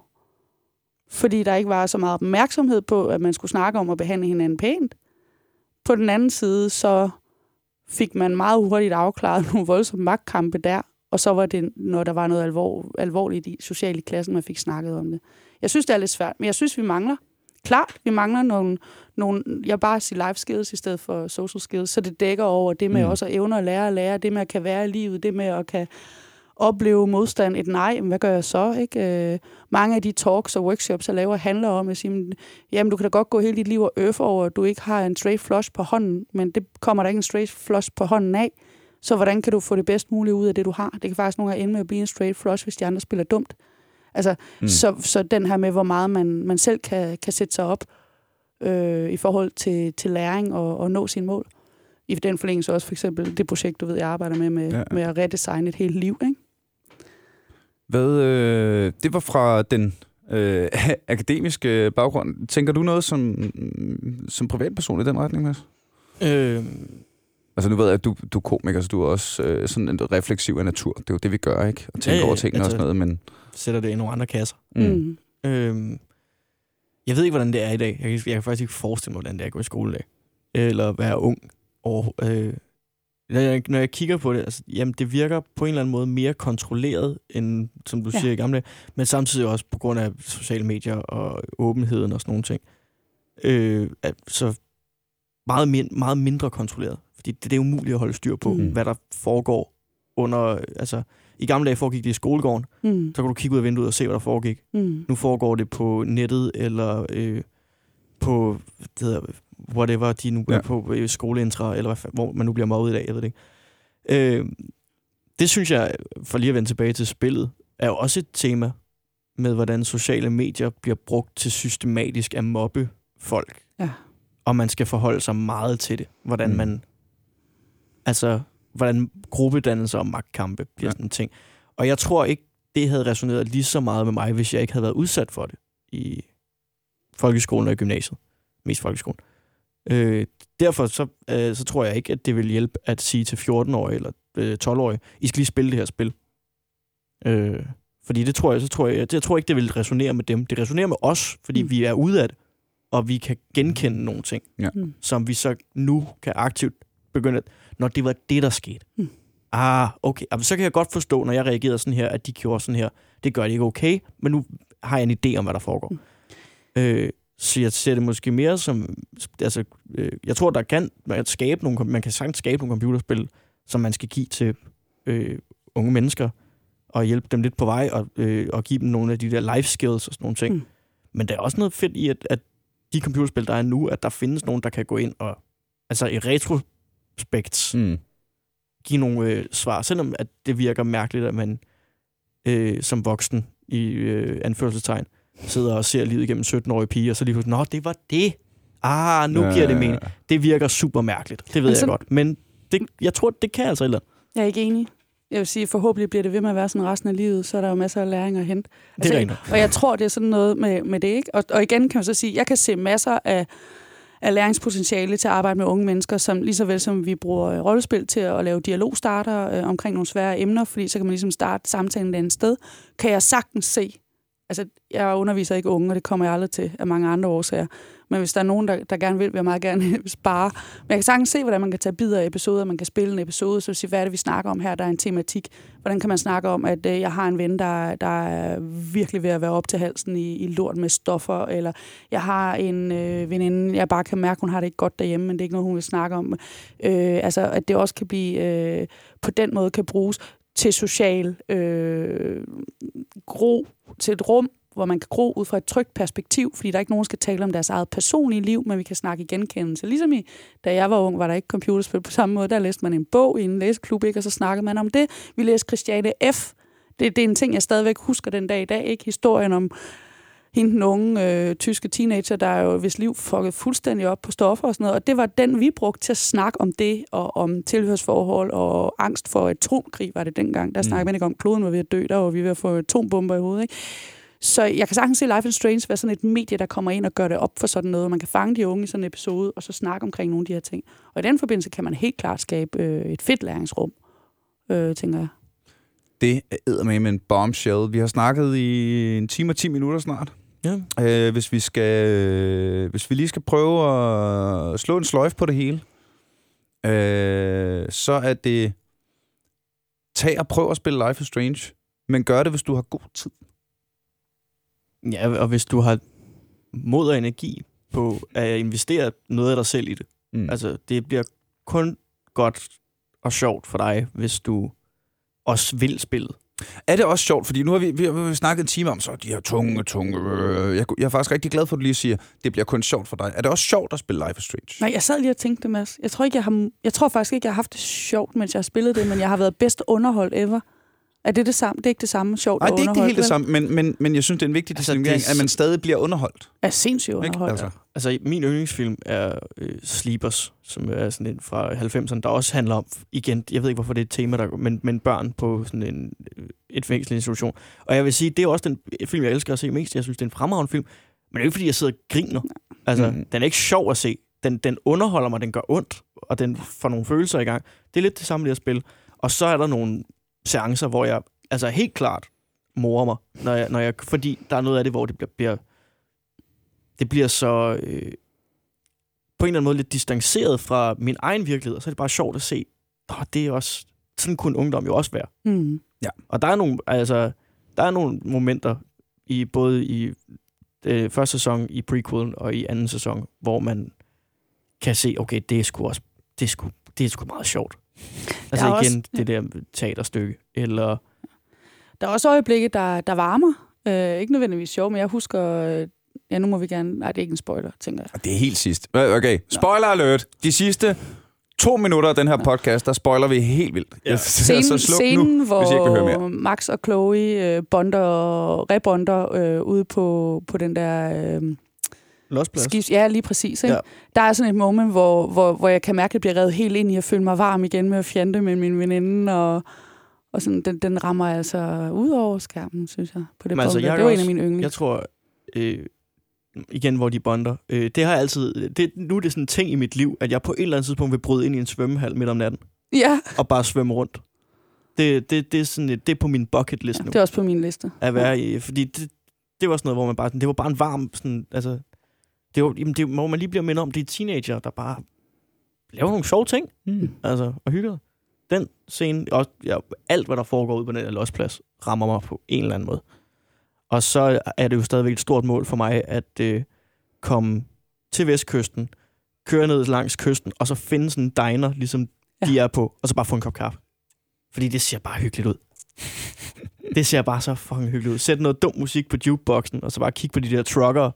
Speaker 2: Fordi der ikke var så meget opmærksomhed på, at man skulle snakke om at behandle hinanden pænt. På den anden side, så fik man meget hurtigt afklaret <laughs> nogle voldsomme magtkampe der, og så var det, når der var noget alvor, alvorligt i socialt i klassen, man fik snakket om det. Jeg synes, det er lidt svært, men jeg synes, vi mangler. Klart, vi mangler nogle, nogle jeg bare sige life skills i stedet for social skills, så det dækker over det med
Speaker 1: Mm.
Speaker 2: også at evne at lære at lære, det med at kan være i livet, det med at kan opleve modstand, et nej, men hvad gør jeg så? Ikke? Øh, mange af de talks og workshops, jeg laver, handler om at sige, "Men, jamen du kan da godt gå hele dit liv og øve over, at du ikke har en straight flush på hånden, men det kommer der ikke en straight flush på hånden af. Så hvordan kan du få det bedst mulige ud af det, du har? Det kan faktisk nogle gange ende med at blive en straight flush, hvis de andre spiller dumt. Altså,
Speaker 1: Mm.
Speaker 2: mm. så, så den her med, hvor meget man, man selv kan, kan sætte sig op øh, i forhold til, til læring og, og nå sine mål. I den forlængelse også for eksempel det projekt, du ved, jeg arbejder med, med,
Speaker 1: Ja.
Speaker 2: ja. med at redesigne et helt liv. Ikke?
Speaker 1: Hvad, øh, det var fra den øh, <laughs> akademiske baggrund. Tænker du noget som, som privatperson i den retning, Mads?
Speaker 3: Øh,
Speaker 1: Altså nu ved jeg, at du, du er komiker, så du er også øh, sådan en refleksiv af natur. Det er jo det, vi gør, ikke? Og tænker
Speaker 3: Ja, ja,
Speaker 1: over tingene
Speaker 3: altså-
Speaker 1: og sådan noget, men...
Speaker 3: sætter det i nogle andre kasser.
Speaker 1: Mm.
Speaker 2: Mm.
Speaker 3: Øh, jeg ved ikke, hvordan det er i dag. Jeg kan, jeg kan faktisk ikke forestille mig, hvordan det er at gå i skole i dag. Eller være ung. Og, øh, når, jeg, når jeg kigger på det, altså, jamen, det virker på en eller anden måde mere kontrolleret, end som du
Speaker 2: Ja.
Speaker 3: siger i gamle dage, men samtidig også på grund af sociale medier og åbenheden og sådan nogle ting. Øh, at, så meget, min, meget mindre kontrolleret. Fordi det, det er umuligt at holde styr på,
Speaker 2: Mm.
Speaker 3: hvad der foregår under... Altså, I gamle dage foregik det i skolegården,
Speaker 2: Mm.
Speaker 3: så kunne du kigge ud af vinduet og se, hvad der foregik.
Speaker 2: Mm.
Speaker 3: Nu foregår det på nettet, eller øh, på, det hedder, whatever de nu er
Speaker 1: Ja.
Speaker 3: på, øh, skoleintra, eller hvad, hvor man nu bliver mobbet i dag, jeg ved det ikke. Øh, det synes jeg, for lige at vende tilbage til spillet, er jo også et tema med, hvordan sociale medier bliver brugt til systematisk at mobbe folk.
Speaker 2: Ja.
Speaker 3: Og man skal forholde sig meget til det. Hvordan
Speaker 1: mm.
Speaker 3: man... Altså, hvordan gruppedannelser og magtkampe bliver
Speaker 1: Ja.
Speaker 3: sådan en ting. Og jeg tror ikke, det havde resoneret lige så meget med mig, hvis jeg ikke havde været udsat for det i folkeskolen og i gymnasiet. Mest folkeskolen. Øh, derfor så, øh, så tror jeg ikke, at det vil hjælpe at sige til 14-årige eller øh, 12-årige, I skal lige spille det her spil. Øh, fordi det tror jeg, så tror jeg, jeg, jeg tror ikke, det vil resonere med dem. Det resonerer med os, fordi mm.
Speaker 2: Mm.
Speaker 3: vi er ude af det, og vi kan genkende nogle ting,
Speaker 1: Ja.
Speaker 2: Mm.
Speaker 3: som vi så nu kan aktivt begynde at, når det var det, der skete.
Speaker 2: Mm.
Speaker 3: Ah, okay. Jamen, så kan jeg godt forstå, når jeg reagerede sådan her, at de gjorde sådan her. Det gør de ikke okay, men nu har jeg en idé om, hvad der foregår.
Speaker 2: Mm.
Speaker 3: Øh, så jeg ser det måske mere som... Altså, øh, jeg tror, der kan, man skabe nogle, man kan sagtens skabe nogle computerspil, som man skal give til øh, unge mennesker, og hjælpe dem lidt på vej, og, øh, og give dem nogle af de der life skills og sådan nogle ting.
Speaker 2: Mm.
Speaker 3: Men der er også noget fedt i, at, at de computerspil, der er nu, at der findes nogen, der kan gå ind og... Altså i retrospekt,
Speaker 1: Mm.
Speaker 3: give nogle øh, svar, selvom at det virker mærkeligt, at man øh, som voksen i øh, anførselstegn sidder og ser livet igennem 17-årige piger, og så lige pludselig, nå, det var det. Ah, nu
Speaker 1: Ja,
Speaker 3: giver det mening.
Speaker 1: ja.
Speaker 3: Det virker super mærkeligt. Det ved
Speaker 2: Men
Speaker 3: jeg godt. Men det, jeg tror, det kan altså et eller andet.
Speaker 2: Jeg er ikke enig. Jeg vil sige, forhåbentlig bliver det ved med at være sådan resten af livet, så er der jo masser af læring at hente.
Speaker 3: Det er rigtigt.
Speaker 2: Og jeg tror, det er sådan noget med, med det, ikke? Og, og igen kan man så sige, jeg kan se masser af, af læringspotentiale til at arbejde med unge mennesker, som lige så vel som vi bruger øh, rollespil til at lave dialogstarter øh, omkring nogle svære emner, fordi så kan man ligesom starte samtalen et andet sted, kan jeg sagtens se, altså jeg underviser ikke unge, og det kommer jeg aldrig til af mange andre årsager, men hvis der er nogen, der, der gerne vil, vil jeg meget gerne <laughs> spare. Men jeg kan sagtens se, hvordan man kan tage bidder af episoder, man kan spille en episode, så sige, hvad er det, vi snakker om her? Der er en tematik. Hvordan kan man snakke om, at øh, jeg har en ven, der, der er virkelig ved at være op til halsen i, i lort med stoffer, eller jeg har en øh, veninde, jeg bare kan mærke, hun har det ikke godt derhjemme, men det er ikke noget, hun vil snakke om. Øh, altså, at det også kan blive, øh, på den måde kan bruges til social øh, gro, til et rum, hvor man kan gro ud fra et trygt perspektiv, fordi der er ikke nogen, der skal tale om deres eget personlige liv, men vi kan snakke i genkendelse. Ligesom i, da jeg var ung, var der ikke computerspil på samme måde. Der læste man en bog i en læseklub, ikke? og så snakkede man om det. Vi læste Christiane F. Det, det er en ting, jeg stadigvæk husker den dag i dag. Ikke historien om hende den unge øh, tyske teenager, der er jo hvis liv fucket fuldstændig op på stoffer og sådan noget. Og det var den, vi brugte til at snakke om det, og om tilhørsforhold og angst for atomkrig, var det dengang. Der snakkede man ikke om, kloden var ved at dø, der var vi ved at få atombomber i hovedet. Ikke? Så jeg kan sagtens se Life is Strange være sådan et medie, der kommer ind og gør det op for sådan noget. Man kan fange de unge i sådan en episode, og så snakke omkring nogle af de her ting. Og i den forbindelse kan man helt klart skabe øh, et fedt læringsrum, øh, tænker jeg.
Speaker 1: Det er med en bombshell. Vi har snakket i en time og 10 minutter snart.
Speaker 3: Ja.
Speaker 1: Øh, hvis, vi skal, øh, hvis vi lige skal prøve at slå en sløjf på det hele, øh, så er det tag og prøv at spille Life is Strange, men gør det, hvis du har god tid.
Speaker 3: Ja, og hvis du har mod og energi på at investere noget af dig selv i det.
Speaker 1: Mm.
Speaker 3: Altså, det bliver kun godt og sjovt for dig, hvis du også vil spillet.
Speaker 1: Er det også sjovt, fordi nu har vi, vi, har, vi har snakket en time om, så de her tunge, tunge... Øh, øh, øh, jeg, jeg er faktisk rigtig glad for, at du lige siger, det bliver kun sjovt for dig. Er det også sjovt at spille Life is Strange?
Speaker 2: Nej, jeg sad lige og tænkte det, Mads. Jeg tror, ikke, jeg, har, jeg tror faktisk ikke, jeg har haft det sjovt, mens jeg har spillet det, men jeg har været bedst underholdt ever. Er det det samme? Det er ikke det samme sjovt
Speaker 1: Nej, det er ikke det helt det samme, men, men, men jeg synes, det er en vigtig
Speaker 3: Altså,
Speaker 1: distinguering,
Speaker 3: er
Speaker 1: at man stadig bliver underholdt.
Speaker 2: Er sindssygt
Speaker 1: Ikke?
Speaker 2: underholdt.
Speaker 1: Altså.
Speaker 3: Altså, min yndlingsfilm er øh, Sleepers, som er sådan en fra 90'erne, der også handler om, igen, jeg ved ikke, hvorfor det er et tema, der, men, men børn på sådan en, øh, et fængselinstitution. Og jeg vil sige, det er også den film, jeg elsker at se mest. Jeg synes, det er en fremragende film. Men det er jo ikke, fordi jeg sidder og griner. Altså, mm. den er ikke sjov at se. Den, den underholder mig, den gør ondt, og den får nogle følelser i gang. Det er lidt det samme, det at spille. Og så er der nogle seancer, hvor jeg altså helt klart morer mig, når jeg, når jeg, fordi der er noget af det, hvor det bliver, bliver det bliver så øh, på en eller anden måde lidt distanceret fra min egen virkelighed, og så er det bare sjovt at se, oh, det er også, sådan kunne ungdom jo også være.
Speaker 2: Mm.
Speaker 3: Og der er nogle, altså, der er nogle momenter, i både i øh, første sæson, i prequelen og i anden sæson, hvor man kan se, okay, det er sgu også, det er sgu, det er sgu meget sjovt. Altså
Speaker 2: Der er
Speaker 3: igen,
Speaker 2: også-
Speaker 3: det der teaterstykke, eller
Speaker 2: Der er også øjeblikke, der, der varmer. Øh, ikke nødvendigvis sjov, men jeg husker... Øh, ja, nu må vi gerne... Nej, det er ikke en spoiler, tænker jeg.
Speaker 1: Det er helt sidst. Okay, spoiler alert. De sidste to minutter af den her podcast, der spoiler vi helt vildt.
Speaker 3: Ja.
Speaker 2: Scenen,
Speaker 1: så sluk
Speaker 2: scenen
Speaker 1: nu, hvis I ikke høre
Speaker 2: hvor
Speaker 1: mere.
Speaker 2: Max og Chloe øh, bonder og rebonder øh, ude på, på den der... Øh,
Speaker 3: Losplads.
Speaker 2: Skifs, ja, lige præcis. Ikke?
Speaker 3: Ja.
Speaker 2: Der er sådan et moment, hvor, hvor, hvor jeg kan mærke, at jeg bliver revet helt ind i at føle mig varm igen med at fjante med min veninde, og, Og sådan, den, den rammer altså ud over skærmen, synes jeg, på det
Speaker 3: Men altså,
Speaker 2: punkt.
Speaker 3: jeg
Speaker 2: det var en af mine yndlings.
Speaker 3: Jeg tror, øh, igen, hvor de bonder. Øh, det har altid, det, nu er det sådan en ting i mit liv, at jeg på et eller andet tidspunkt vil bryde ind i en svømmehal midt om natten,
Speaker 2: Ja,
Speaker 3: og bare svømme rundt. Det, det, det, er, sådan, et- det er på min bucket list
Speaker 2: ja,
Speaker 3: nu.
Speaker 2: det er også på min liste.
Speaker 3: At være i, fordi det, det var sådan noget, hvor man bare, det var bare en varm, sådan, altså, det var, jamen, det, hvor man lige bliver mindet om, det er teenager, der bare laver nogle sjove ting,
Speaker 1: Mm.
Speaker 3: altså, og hygger. Den scene, og ja, alt hvad der foregår ude på den her losplads, rammer mig på en eller anden måde. Og så er det jo stadigvæk et stort mål for mig, at øh, komme til vestkysten, køre ned langs kysten, og så finde sådan en diner, ligesom ja. de er på, og så bare få en kop kaffe. Fordi det ser bare hyggeligt ud. <laughs> det ser bare så fucking hyggeligt ud. Sæt noget dum musik på jukeboxen, og så bare kigge på de der trucker,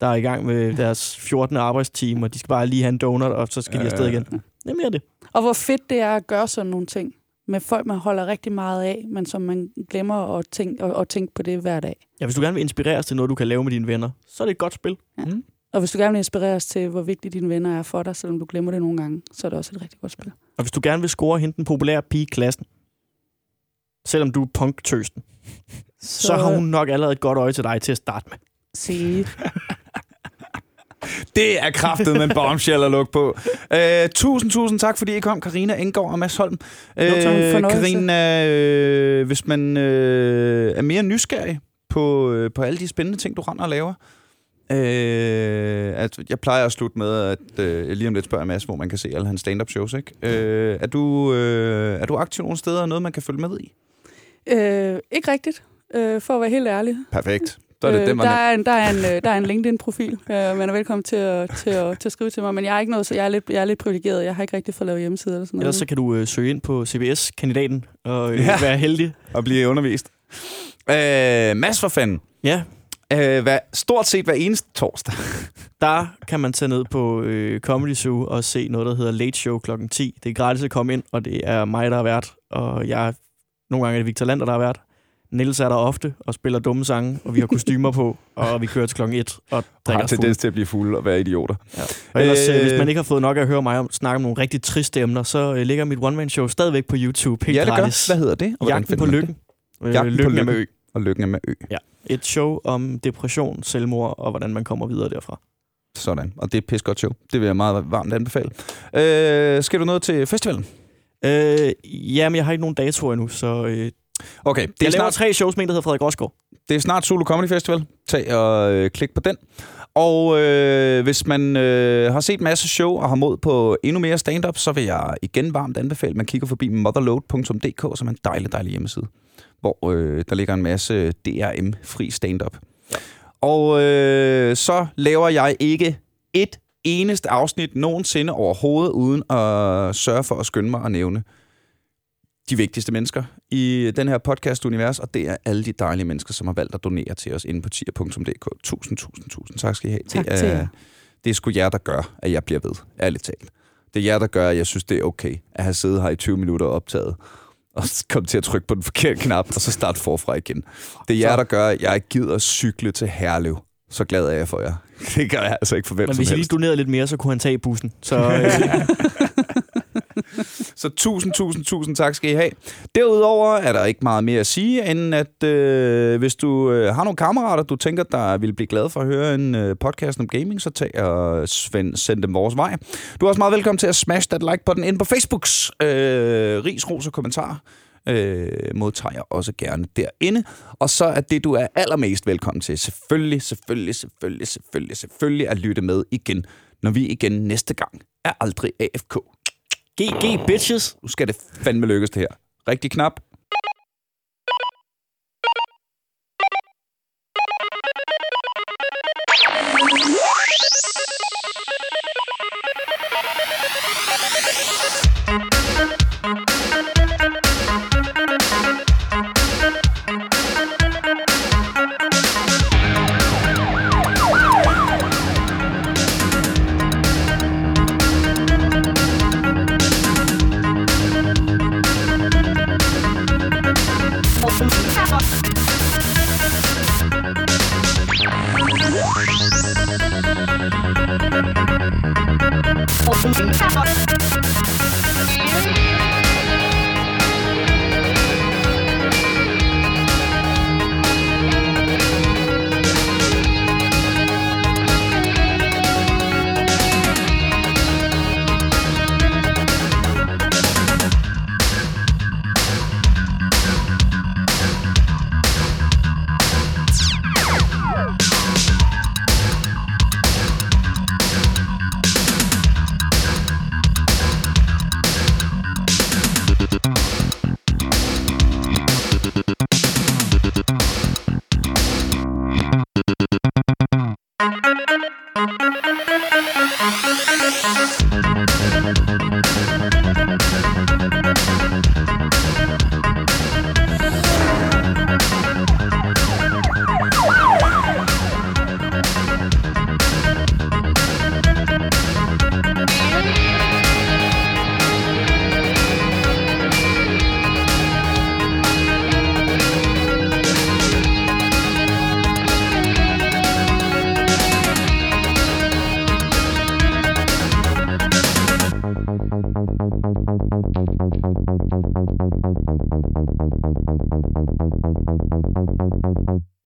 Speaker 3: der er i gang med deres 14. arbejdstime, og de skal bare lige have en donut, og så skal de afsted igen. Det er mere det.
Speaker 2: Og hvor fedt det er at gøre sådan nogle ting med folk, man holder rigtig meget af, men som man glemmer at tænke, at, at tænke på det hver dag.
Speaker 3: Ja, hvis du gerne vil inspireres til noget, du kan lave med dine venner, så er det et godt spil.
Speaker 2: Og hvis du gerne vil inspireres til, hvor vigtige dine venner er for dig, selvom du glemmer det nogle gange, så er det også et rigtig godt spil.
Speaker 3: Og hvis du gerne vil score hende den populære pige i klassen, selvom du er punktøsten, <laughs> så, så har hun nok allerede et godt øje til dig til at starte med.
Speaker 2: Se.
Speaker 1: Det er kraftet med en bombshell at lukke på. Øh, tusind, tusind tak, fordi I kom, Karina Enggaard og Mads Holm. Øh. Karina, øh, hvis man øh, er mere nysgerrig på, øh, på alle de spændende ting, du render og laver, øh, at jeg plejer at slutte med, at øh, lige om lidt spørger Mads, hvor man kan se alle hans stand-up shows. Ikke? Øh, er, du, øh, er du aktiv nogle steder, og noget, man kan følge med i?
Speaker 2: Øh, ikke rigtigt, øh, for at være helt ærlig.
Speaker 1: Perfekt. Så er det,
Speaker 2: øh, der, er en, der, er en, øh, der er en LinkedIn-profil. Øh, man er velkommen til at, til, at, til at skrive til mig, men jeg er ikke noget, så jeg er lidt, jeg er lidt privilegeret. Jeg har ikke rigtig fået lavet hjemmeside eller sådan noget.
Speaker 3: Ellers så kan du øh, søge ind på CBS-kandidaten og øh,
Speaker 1: Ja.
Speaker 3: være heldig. <laughs>
Speaker 1: at blive undervist. Øh, Mads for fanden.
Speaker 3: Ja,
Speaker 1: Øh, hvad, stort set hver eneste torsdag. <laughs>
Speaker 3: der kan man tage ned på øh, Comedy Zoo og se noget, der hedder Late Show kl. 10. Det er gratis at komme ind, og det er mig, der er vært. Og jeg, nogle gange er det Victor Lander, der er vært. Niels er der ofte og spiller dumme sange, og vi har kostymer på, og vi kører til klokken 1 og
Speaker 1: har
Speaker 3: drikker fuld.
Speaker 1: tendens til at blive fulde og være idioter.
Speaker 3: Og ellers, øh,
Speaker 1: Øh,
Speaker 3: hvis man ikke har fået nok at høre mig om, snakke om nogle rigtig triste emner, så øh, ligger mit one-man-show stadigvæk på YouTube helt
Speaker 1: ja, det
Speaker 3: gratis.
Speaker 1: gør. Hvad hedder det? Og hvordan
Speaker 3: Jagten på lykken. Øh,
Speaker 1: Jagten på
Speaker 3: lykken med
Speaker 1: lykken.
Speaker 3: ø.
Speaker 1: Det? Og lykken er med ø.
Speaker 3: Et show om depression, selvmord og hvordan man kommer videre derfra.
Speaker 1: Sådan. Og det er et godt show. Det vil jeg meget varmt anbefale. Øh, skal du noget til festivalen?
Speaker 3: Øh, jamen, jeg har ikke nogen datoer endnu, så øh,
Speaker 1: Okay, det
Speaker 3: jeg
Speaker 1: er,
Speaker 3: laver
Speaker 1: snart,
Speaker 3: tre shows med en, der hedder Frederik Rosgaard.
Speaker 1: det er snart Solo Comedy Festival. Tag og øh, klik på den. Og øh, hvis man øh, har set en masse show og har mod på endnu mere stand-up, så vil jeg igen varmt anbefale, at man kigger forbi motherload.dk, som er en dejlig, dejlig hjemmeside, hvor øh, der ligger en masse DRM-fri stand-up. Og øh, så laver jeg ikke et eneste afsnit nogensinde overhovedet, uden at sørge for at skynde mig at nævne de vigtigste mennesker i den her podcast-univers, og det er alle de dejlige mennesker, som har valgt at donere til os inde på tier.dk. Tusind, tusind, tusind tak skal I have.
Speaker 2: Tak
Speaker 1: det,
Speaker 2: til
Speaker 1: er,
Speaker 2: jer.
Speaker 1: det er sgu jer, der gør, at jeg bliver ved, ærligt talt. Det er jer, der gør, at jeg synes, det er okay at have siddet her i 20 minutter og optaget, og komme til at trykke på den forkerte knap, og så starte forfra igen. Det er jer, der gør, at jeg ikke gider at cykle til Herlev. Så glad er jeg for jer. <laughs> Det gør jeg altså ikke for hvem
Speaker 3: Men
Speaker 1: som
Speaker 3: hvis I lige
Speaker 1: helst.
Speaker 3: donerede lidt mere, så kunne han tage bussen. Så <laughs> øh, <laughs>
Speaker 1: Så tusind, tusind, tusind tak skal I have. Derudover er der ikke meget mere at sige, end at øh, hvis du øh, har nogle kammerater, du tænker, der vil blive glade for at høre en øh, podcast om gaming, så tag og send, send dem vores vej. Du er også meget velkommen til at smash that like-button ind på Facebooks. Øh, ris, ros og kommentarer øh, modtager jeg også gerne derinde. Og så er det, du er allermest velkommen til, selvfølgelig, selvfølgelig, selvfølgelig, selvfølgelig, selvfølgelig at lytte med igen, når vi igen næste gang er aldrig AFK.
Speaker 3: GG bitches.
Speaker 1: Nu skal det fandme lykkes det her. Rigtig knap. Thank you.